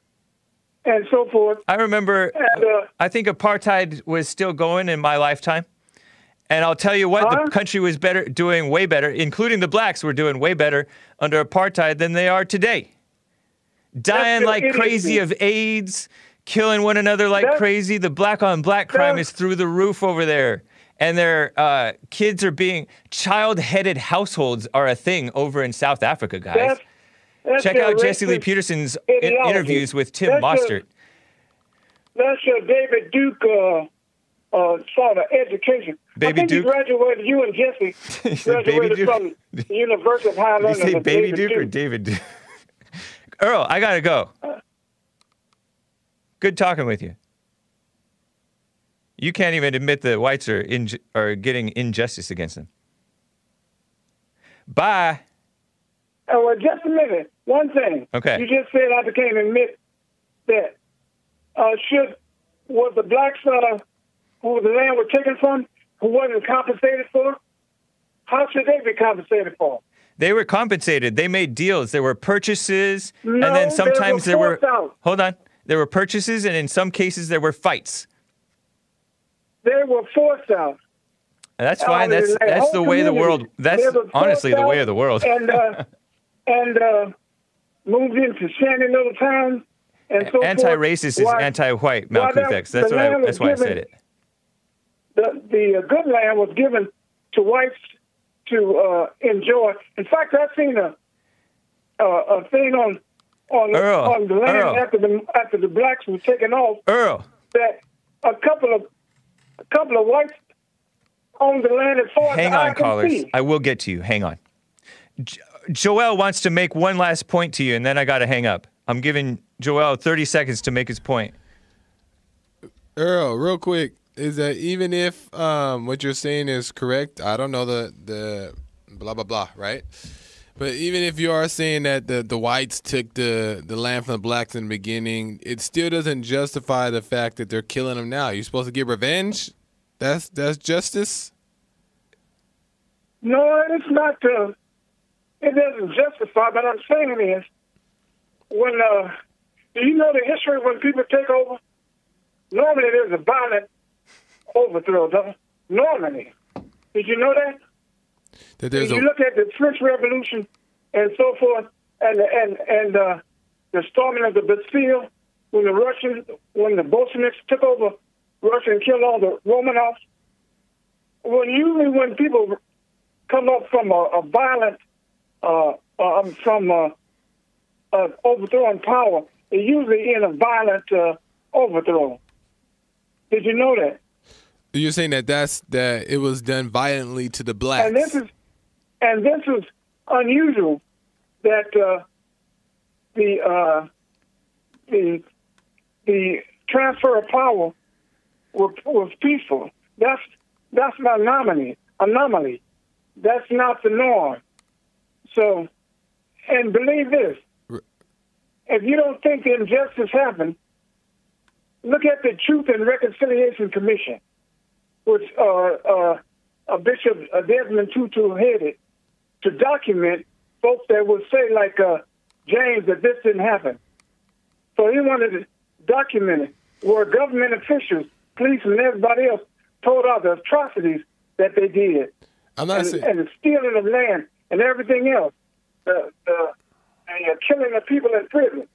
and so forth. I remember. And, uh, I think apartheid was still going in my lifetime. And I'll tell you what, Huh? the country was better, doing way better, including the blacks were doing way better under apartheid than they are today. Dying like crazy of AIDS, killing one another like That's- crazy. The black on black crime is through the roof over there. And their uh, kids are being, child headed households are a thing over in South Africa, guys. That's, that's Check out Jesse Lee Peterson's ideology. interviews with Tim That's Mostert. That's your David Duke uh, uh, sort of education. Baby I think Duke? graduated. You and Jesse graduated Duke? from the University of Did you say Baby Duke or David Duke? Earl, I gotta go. Good talking with you. You can't even admit the whites are inj- are getting injustice against them. Bye. Oh, well, just a minute. One thing. Okay. You just said I can't admit that. Uh, should was the blacks uh, who the land was taken from, who wasn't compensated for? How should they be compensated for? They were compensated. They made deals. There were purchases, No, and then sometimes there were. out. Hold on. there were purchases, and in some cases there were fights. They were forced out. And that's fine. That's the that's the way the world. That's honestly the way of the world. And uh, and uh, moved into shanty little towns and so forth. Anti-racist is anti-white. Malcolm X. That's what I, that's why I said it. the the uh, good land was given to whites to uh, enjoy. In fact, I've seen a a, a thing on on Earl, on the land Earl. after the after the blacks were taken off Earl, that a couple of a couple of whites owned the land as far hang I on, can callers. I will get to you. Hang on. Jo- Joel wants to make one last point to you, and then I got to hang up. I'm giving Joel 30 seconds to make his point. Earl, real quick, is that even if um, what you're saying is correct, I don't know the the blah blah blah, right? But even if you are saying that the, the whites took the, the land from the blacks in the beginning, it still doesn't justify the fact that they're killing them now. You're supposed to get revenge. That's that's justice. No, it's not. Uh, it doesn't justify. But I'm saying is, when uh, do you know the history when people take over? Normally, there's a violent overthrow. Though. Normally, did you know that? That there's you a look at the French Revolution and so forth, and and and uh, the storming of the Bastille when the Russians, when the Bolsheviks took over Russia and killed all the Romanovs. When usually when people come up from a, a violent, uh, uh, from uh, uh, overthrowing power, it usually in a violent uh, overthrow. Did you know that? you're saying that that's that it was done violently to the blacks. And this is and this is unusual that uh, the uh, the the transfer of power was, was peaceful. That's that's an anomaly. Anomaly. That's not the norm. So, and believe this: if you don't think injustice happened, look at the Truth and Reconciliation Commission which uh, uh, uh, Bishop uh, Desmond Tutu headed, to document folks that would say, like uh, James, that this didn't happen. So he wanted to document it, where government officials, police, and everybody else told out the atrocities that they did, I'm not and, saying and the stealing of land and everything else, the, the, the uh, killing of people in prison.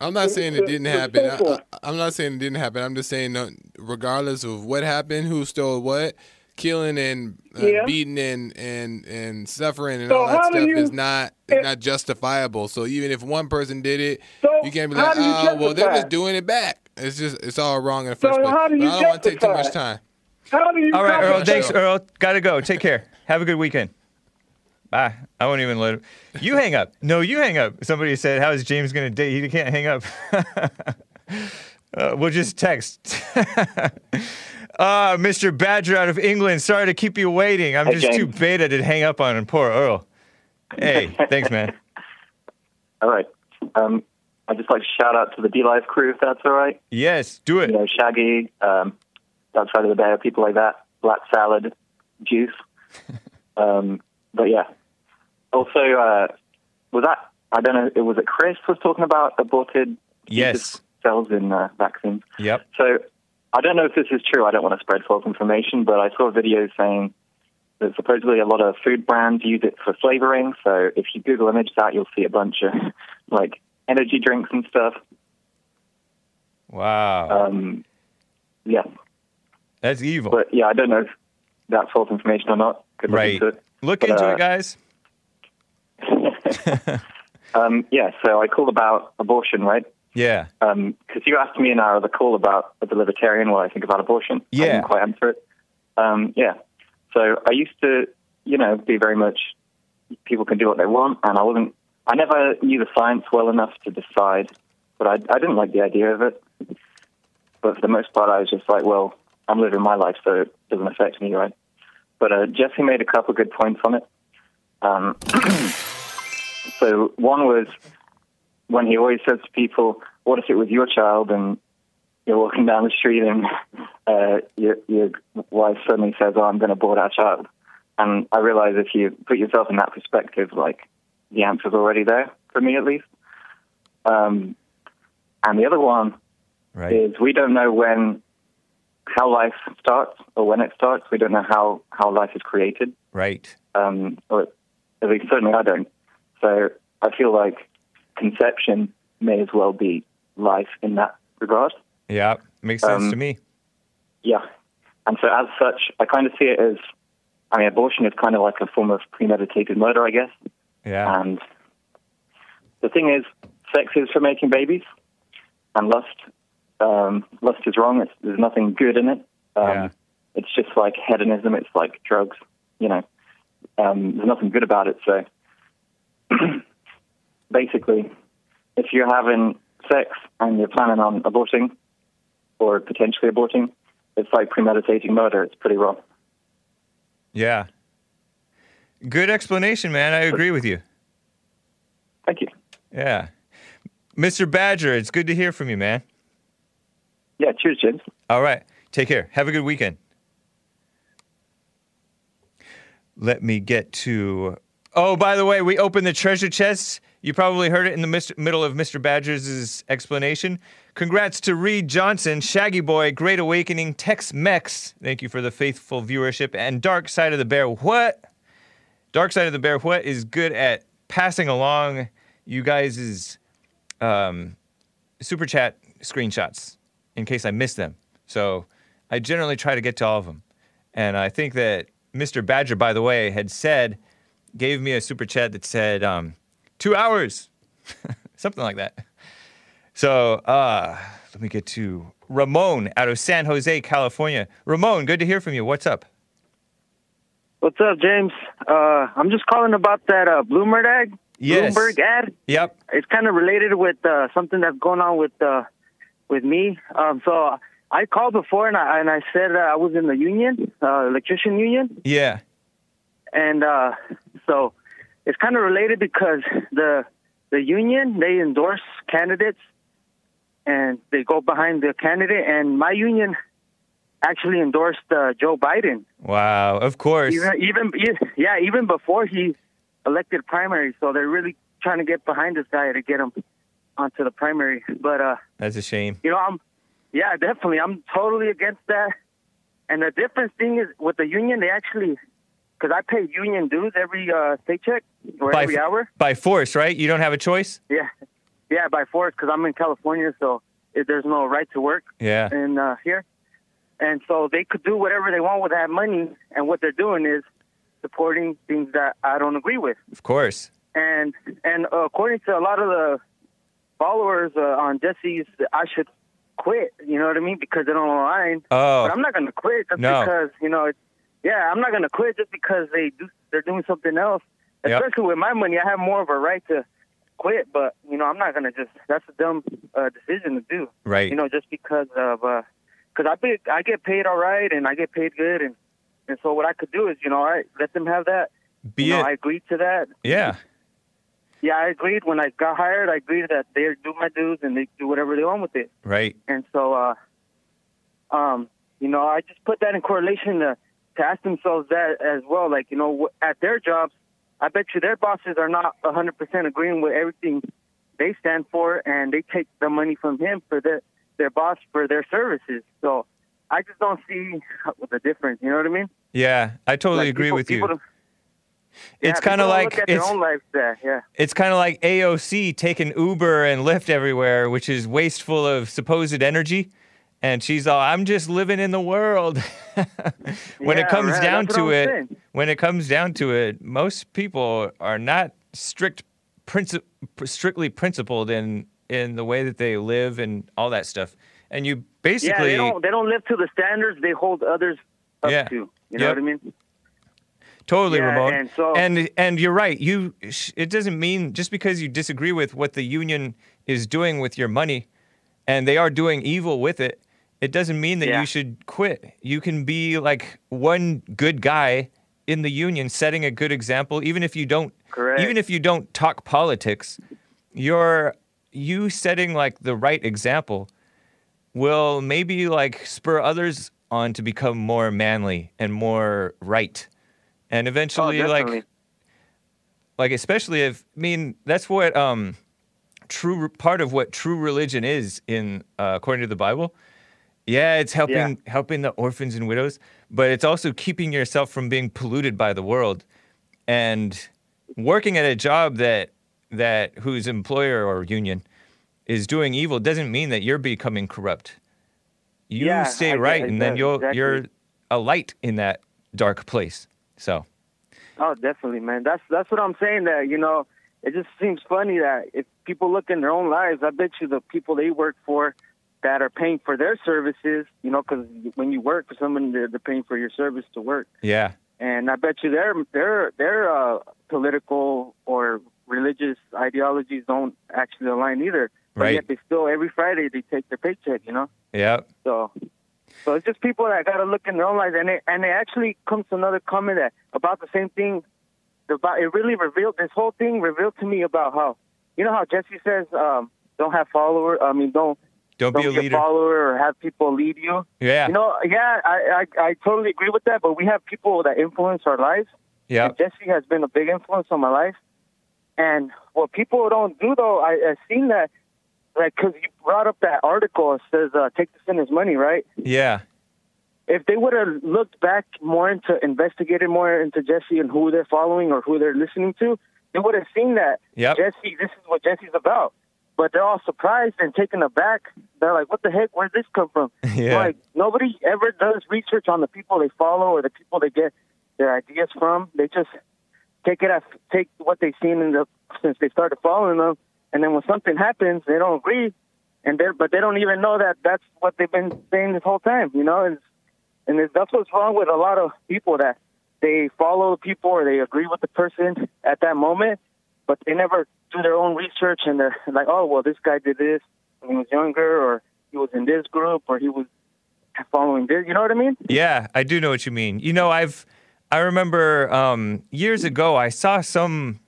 I'm not saying it didn't happen. I, people. I, am not saying it didn't happen. I'm just saying, no, regardless of what happened, who stole what, killing and uh, Yeah. beating and, and and suffering and So all that stuff you- is not is it- not justifiable. So even if one person did it, So you can't be like, oh, well, they're just doing it back. It's just it's all wrong in the So first place. how do But you I don't want to take too much time. How do you? All right, Earl. Thanks, Earl. Got to go. Take care. Have a good weekend. Bye. I won't even let him. You hang up. No, you hang up. Somebody said, "How is James going to date?" He can't hang up. uh, we'll just text. Ah, Mr. Badger out of England. Sorry to keep you waiting. I'm Hey, just too beta to hang up on him. Poor Earl. Hey, thanks, man. All right. Um, I'd just like to shout out to the DLive crew, if that's all right. Yes, do it. You know, Shaggy, um, outside of the Bear, people like that, Black Salad, Juice. Um, but yeah. Also, uh, was that, I don't know, it was it Chris was talking about aborted Yes. cells in uh, vaccines. Yep. So I don't know if this is true. I don't want to spread false information, but I saw a video saying that supposedly a lot of food brands use it for flavoring. So if you Google image that, you'll see a bunch of like energy drinks and stuff. Wow. Um, yeah, That's evil. but yeah, I don't know if that's false information or not. Could look Right. into it. Look But, into uh, it, guys. Um, yeah, so I called about abortion, right? Yeah. Because you asked me in our other call about as a libertarian what I think about abortion. I Yeah. didn't quite answer it. Um, yeah. So I used to, you know, be very much people can do what they want, and I wasn't. I never knew the science well enough to decide, but I, I didn't like the idea of it. But for the most part, I was just like, well, I'm living my life, so it doesn't affect me, right? But uh, Jesse made a couple of good points on it. Um, so one was when he always says to people, "What if it was your child?" and you're walking down the street and uh, your, your wife suddenly says, "Oh, I'm going to abort our child," and I realize if you put yourself in that perspective, like the answer's already there for me, at least. Um, and the other one Right. is we don't know when how life starts or when it starts. We don't know how how life is created. Right. Um, or at least certainly I don't. So I feel like conception may as well be life in that regard. Yeah. Makes sense Um, to me. Yeah. And so as such, I kind of see it as, I mean, abortion is kind of like a form of premeditated murder, I guess. Yeah. And the thing is, sex is for making babies, and lust, um, lust is wrong. It's, there's nothing good in it. Um, Yeah. It's just like hedonism. It's like drugs. You know, um, there's nothing good about it. So basically, if you're having sex and you're planning on aborting or potentially aborting, it's like premeditating murder. It's pretty wrong. Yeah. Good explanation, man. I agree with you. Thank you. Yeah. Mr. Badger, it's good to hear from you, man. Yeah, cheers, James. All right. Take care. Have a good weekend. Let me get to. Oh, by the way, we opened the treasure chest. You probably heard it in the mis- middle of Mr. Badger's explanation. Congrats to Reed Johnson, Shaggy Boy, Great Awakening, Tex Mex. Thank you for the faithful viewership. And Dark Side of the Bear. What? Dark Side of the Bear, what is good at passing along you guys' um, super chat screenshots in case I miss them. So I generally try to get to all of them. And I think that Mr. Badger, by the way, had said, gave me a super chat that said, um, two hours, something like that. So uh, let me get to Ramon out of San Jose, California. Ramon, good to hear from you. What's up? What's up, James? Uh, I'm just calling about that uh, Bloomberg ad. Yes. Bloomberg ad. Yep. It's kind of related with uh, something that's going on with uh, with me. Um, so I called before and I and I said I was in the union, uh, electrician union, Yeah. and uh, so it's kind of related because the the union they endorse candidates and they go behind the candidate, and my union actually endorsed uh, Joe Biden. Wow. Of course. Even, even, yeah, even before he elected primary, so they're really trying to get behind this guy to get him onto the primary. But uh, That's a shame. you know, I'm, yeah, definitely, I'm totally against that. And the difference thing is with the union, they actually, because I pay union dues every uh, paycheck or By, every hour. by force, right? You don't have a choice? Yeah, yeah, by force, because I'm in California, so if there's no right to work Yeah. in uh, here. And so they could do whatever they want with that money, and what they're doing is supporting things that I don't agree with. Of course. And and uh, according to a lot of the followers uh, on Jesse's, I should quit. You know what I mean? Because they don't align. Oh. But I'm not gonna quit just No. because you know. It's, yeah, I'm not gonna quit just because they do. They're doing something else. Yep. Especially with my money, I have more of a right to quit. But you know, I'm not gonna just. That's a dumb uh, decision to do. Right. You know, just because of because I be, I get paid all right and I get paid good and and so what I could do is you know all right let them have that. Be you know. I agreed to that. Yeah. Yeah, I agreed when I got hired. I agreed that they do my dues and they do whatever they want with it. Right. And so, uh, um, you know, I just put that in correlation to, to ask themselves that as well. Like, you know, at their jobs, I bet you their bosses are not 100% agreeing with everything they stand for, and they take the money from him for their their boss for their services. So I just don't see the difference. You know what I mean? Yeah. I totally Like, agree people- with you. People it's yeah, kind of like look at their it's own lives there. Yeah. it's kind of like AOC taking Uber and Lyft everywhere, which is wasteful of supposed energy. And she's all, I'm just living in the world. when it comes right, down that's to it, saying. when it comes down to it, most people are not strict, princi- strictly principled in in the way that they live and all that stuff. And you yeah, basically, they don't they don't live to the standards they hold others up Yeah. to. You know Yep. what I mean? Totally, Yeah, Ramon. and so- and and you're right. You it doesn't mean just because you disagree with what the union is doing with your money, and they are doing evil with it. It doesn't mean that Yeah. you should quit. You can be like one good guy in the union, setting a good example. Even if you don't, Correct. even if you don't talk politics, you're you setting like the right example will maybe like spur others on to become more manly and more right and eventually like Oh, definitely. like especially if i mean that's what um true part of what true religion is in uh, according to the Bible. Yeah, it's helping helping the orphans and widows, but it's also keeping yourself from being polluted by the world and working at a job that that whose employer or union is doing evil doesn't mean that you're becoming corrupt. You Yeah, stay I right, it and then you'll exactly. you're a light in that dark place. So Oh, definitely, man. That's that's what I'm saying. That you know, it just seems funny that if people look in their own lives, I bet you the people they work for that are paying for their services, you know, because when you work for someone, they're, they're paying for your service to work. yeah, and I bet you their their their uh, political or religious ideologies don't actually align either. But Right. yet they still every Friday they take their paycheck, you know. yeah, So, so it's just people that got to look in their own lives, and it and it actually comes to another comment that about the same thing. About it really revealed this whole thing revealed to me about how you know how Jesse says um, don't have follower. I mean don't don't don't be a be a leader. follower or have people lead you. Yeah, You know, yeah, I, I I totally agree with that. But we have people that influence our lives. yeah, Jesse has been a big influence on my life. And what people don't do, though, I, I've seen that, like, because you brought up that article, it says, uh, take the sinner's money, right? yeah, If they would have looked back more into, investigated more into Jesse and who they're following or who they're listening to, they would have seen that Yep. Jesse, this is what Jesse's about. But they're all surprised and taken aback. They're like, what the heck? Where'd this come from? yeah, Like nobody ever does research on the people they follow or the people they get their ideas from. They just take it as take what they've seen in the since they started following them, and then when something happens, they don't agree, and they but they don't even know that that's what they've been saying this whole time. You know, and and that's what's wrong with a lot of people that they follow people or they agree with the person at that moment, but they never do their own research and they're like, oh well, this guy did this when he was younger, or he was in this group, or he was following this. You know what I mean? yeah. I do know what you mean. You know, I've I remember um, years ago I saw some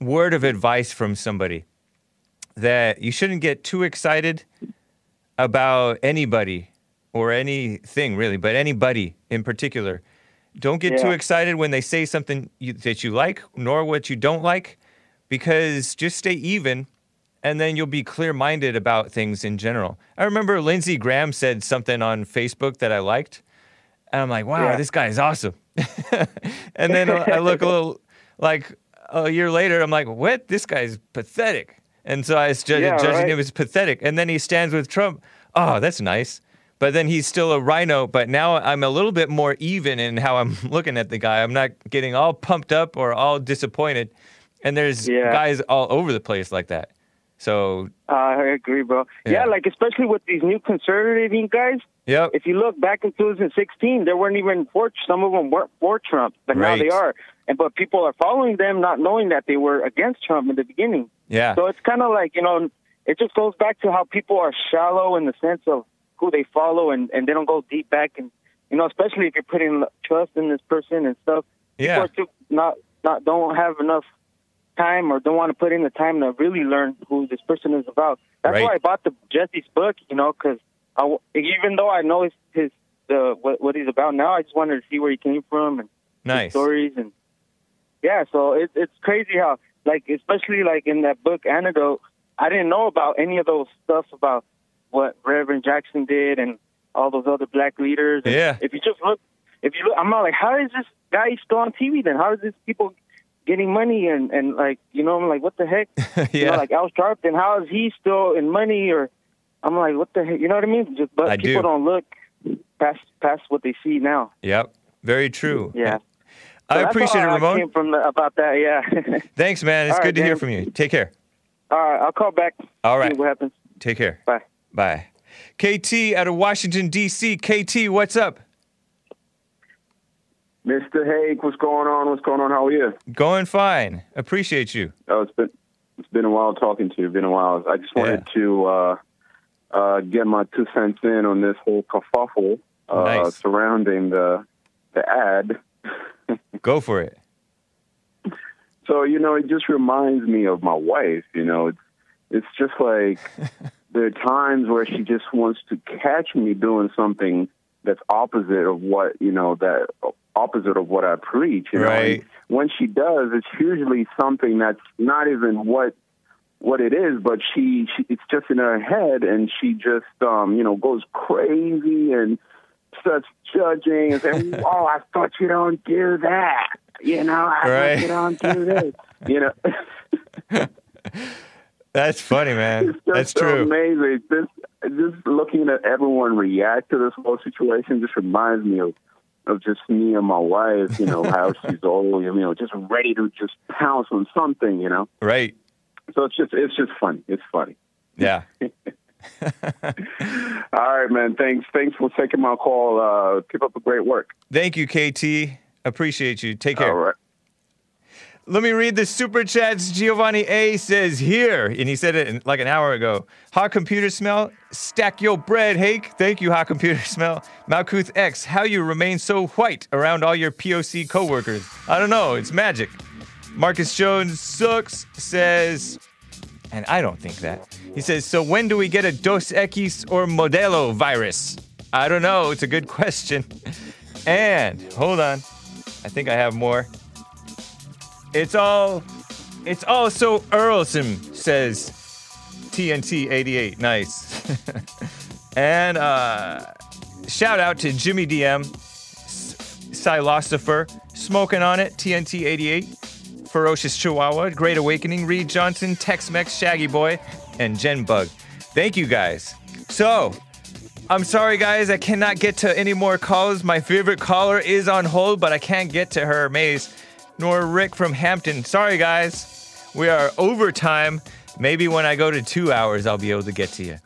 word of advice from somebody that you shouldn't get too excited about anybody or anything really, but anybody in particular. Don't get too excited when they say something you, that you like, nor what you don't like, because just stay even, and then you'll be clear-minded about things in general. I remember Lindsey Graham said something on Facebook that I liked, and I'm like, wow, Yeah. this guy is awesome. and then I look a little like a year later, I'm like, what? This guy's pathetic. And so I started Yeah, judging right. him as pathetic. And then he stands with Trump. Oh, that's nice. But then he's still a RINO. But now I'm a little bit more even in how I'm looking at the guy. I'm not getting all pumped up or all disappointed. And there's Yeah. guys all over the place like that. So, Uh, I agree, bro. Yeah. Yeah. like especially with these new conservative guys. yep. If you look back in 2016, they weren't even for. Some of them weren't for Trump, but now they are. And but people are following them, not knowing that they were against Trump in the beginning. Yeah. So it's kind of like you know, it just goes back to how people are shallow in the sense of who they follow, and and they don't go deep back, and you know, especially if you're putting trust in this person and stuff. Yeah. People not not don't have enough time or don't want to put in the time to really learn who this person is about. That's Right. why I bought the Jesse's book, you know, because even though I know his his the what, what he's about now, I just wanted to see where he came from and his Nice. stories and yeah. So it, it's crazy how like especially like in that book Antidote, I didn't know about any of those stuff about what Reverend Jackson did and all those other black leaders. And Yeah. If you just look, if you look, I'm not like, how is this guy still on TV? Then how is this people getting money and and like you know I'm like what the heck? You know, yeah. like Al Sharpton, how is he still in money? Or I'm like, what the heck? You know what I mean? Just but I people do. not look past past what they see now. Yep. Very true. Yeah. I So that's appreciate it, all I Ramon. came from the, about that. Yeah. Thanks, man. It's All right, good to hear from you. Take care. all right, I'll call back. All See what happens. Take care. Bye. Bye. KT out of Washington, D.C. KT, what's up? Mr. Hake, what's going on? What's going on? How are you? Going fine. Appreciate you. Oh, it's been it's been a while talking to you. Been a while. I just wanted to uh, uh, get my two cents in on this whole kerfuffle uh, Nice. surrounding the the ad. Go for it. So you know, it just reminds me of my wife. You know, it's it's just like there are times where she just wants to catch me doing something that's opposite of what you know that opposite of what I preach. You know? Right. And when she does, it's usually something that's not even what what it is, but she, she it's just in her head, and she just um, you know goes crazy and starts judging and saying, "Oh, I thought you don't do that." You know, I Right. thought you don't do this. You know, That's funny, man. it's just That's so true. amazing. Just just looking at everyone react to this whole situation just reminds me of of just me and my wife. You know how she's always you know just ready to just pounce on something. You know, Right. so it's just it's just funny. It's funny. Yeah. All right, man. Thanks. Thanks for taking my call. Uh, keep up the great work. Thank you, KT. Appreciate you. Take care. All right. Let me read the super chats. Giovanni A says here, and he said it like an hour ago. Hot computer smell. Stack your bread, Hake. Thank you, hot computer smell. Malkuth X, how you remain so white around all your POC coworkers? I don't know. It's magic. Marcus Jones sucks says, and I don't think that. He says, so when do we get a Dos Equis or Modelo virus? I don't know. It's a good question. And hold on, I think I have more. It's all, it's all so Earlsome, says TNT88. Nice. and uh, shout out to Jimmy DM, Silosifer, Smoking on It, TNT88, Ferocious Chihuahua, Great Awakening, Reed Johnson, Tex Mex, Shaggy Boy, and Jen Bug. Thank you guys. So, I'm sorry, guys, I cannot get to any more calls. My favorite caller is on hold, but I can't get to her, Maze, nor Rick from Hampton. Sorry, guys. We are overtime. Maybe when I go to two hours, I'll be able to get to you.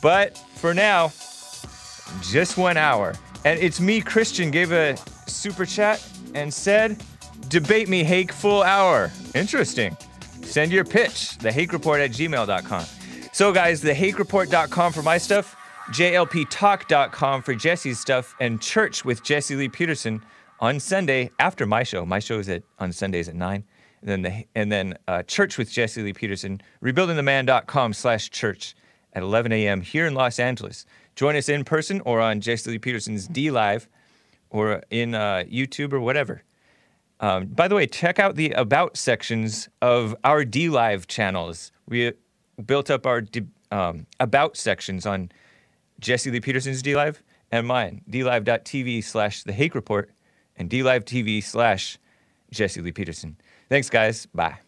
But for now, just one hour. And it's me, Christian, gave a super chat and said, Debate me, Hake, full hour. Interesting. Send your pitch, thehakereport at gmail.com. So, guys, the thehakereport.com for my stuff, jlptalk.com for Jesse's stuff, and church with Jesse Lee Peterson on Sunday after my show. My show is at on Sundays at 9. And then, the, and then uh, church with Jesse Lee Peterson, rebuildingtheman.com slash church at 11 a.m. here in Los Angeles. Join us in person or on Jesse Lee Peterson's DLive or in uh, YouTube or whatever. Um, by the way, check out the About sections of our DLive channels. We built up our um, About sections on Jesse Lee Peterson's DLive and mine, dlive.tv slash The Hake Report and dlive.tv slash Jesse Lee Peterson. Thanks, guys. Bye.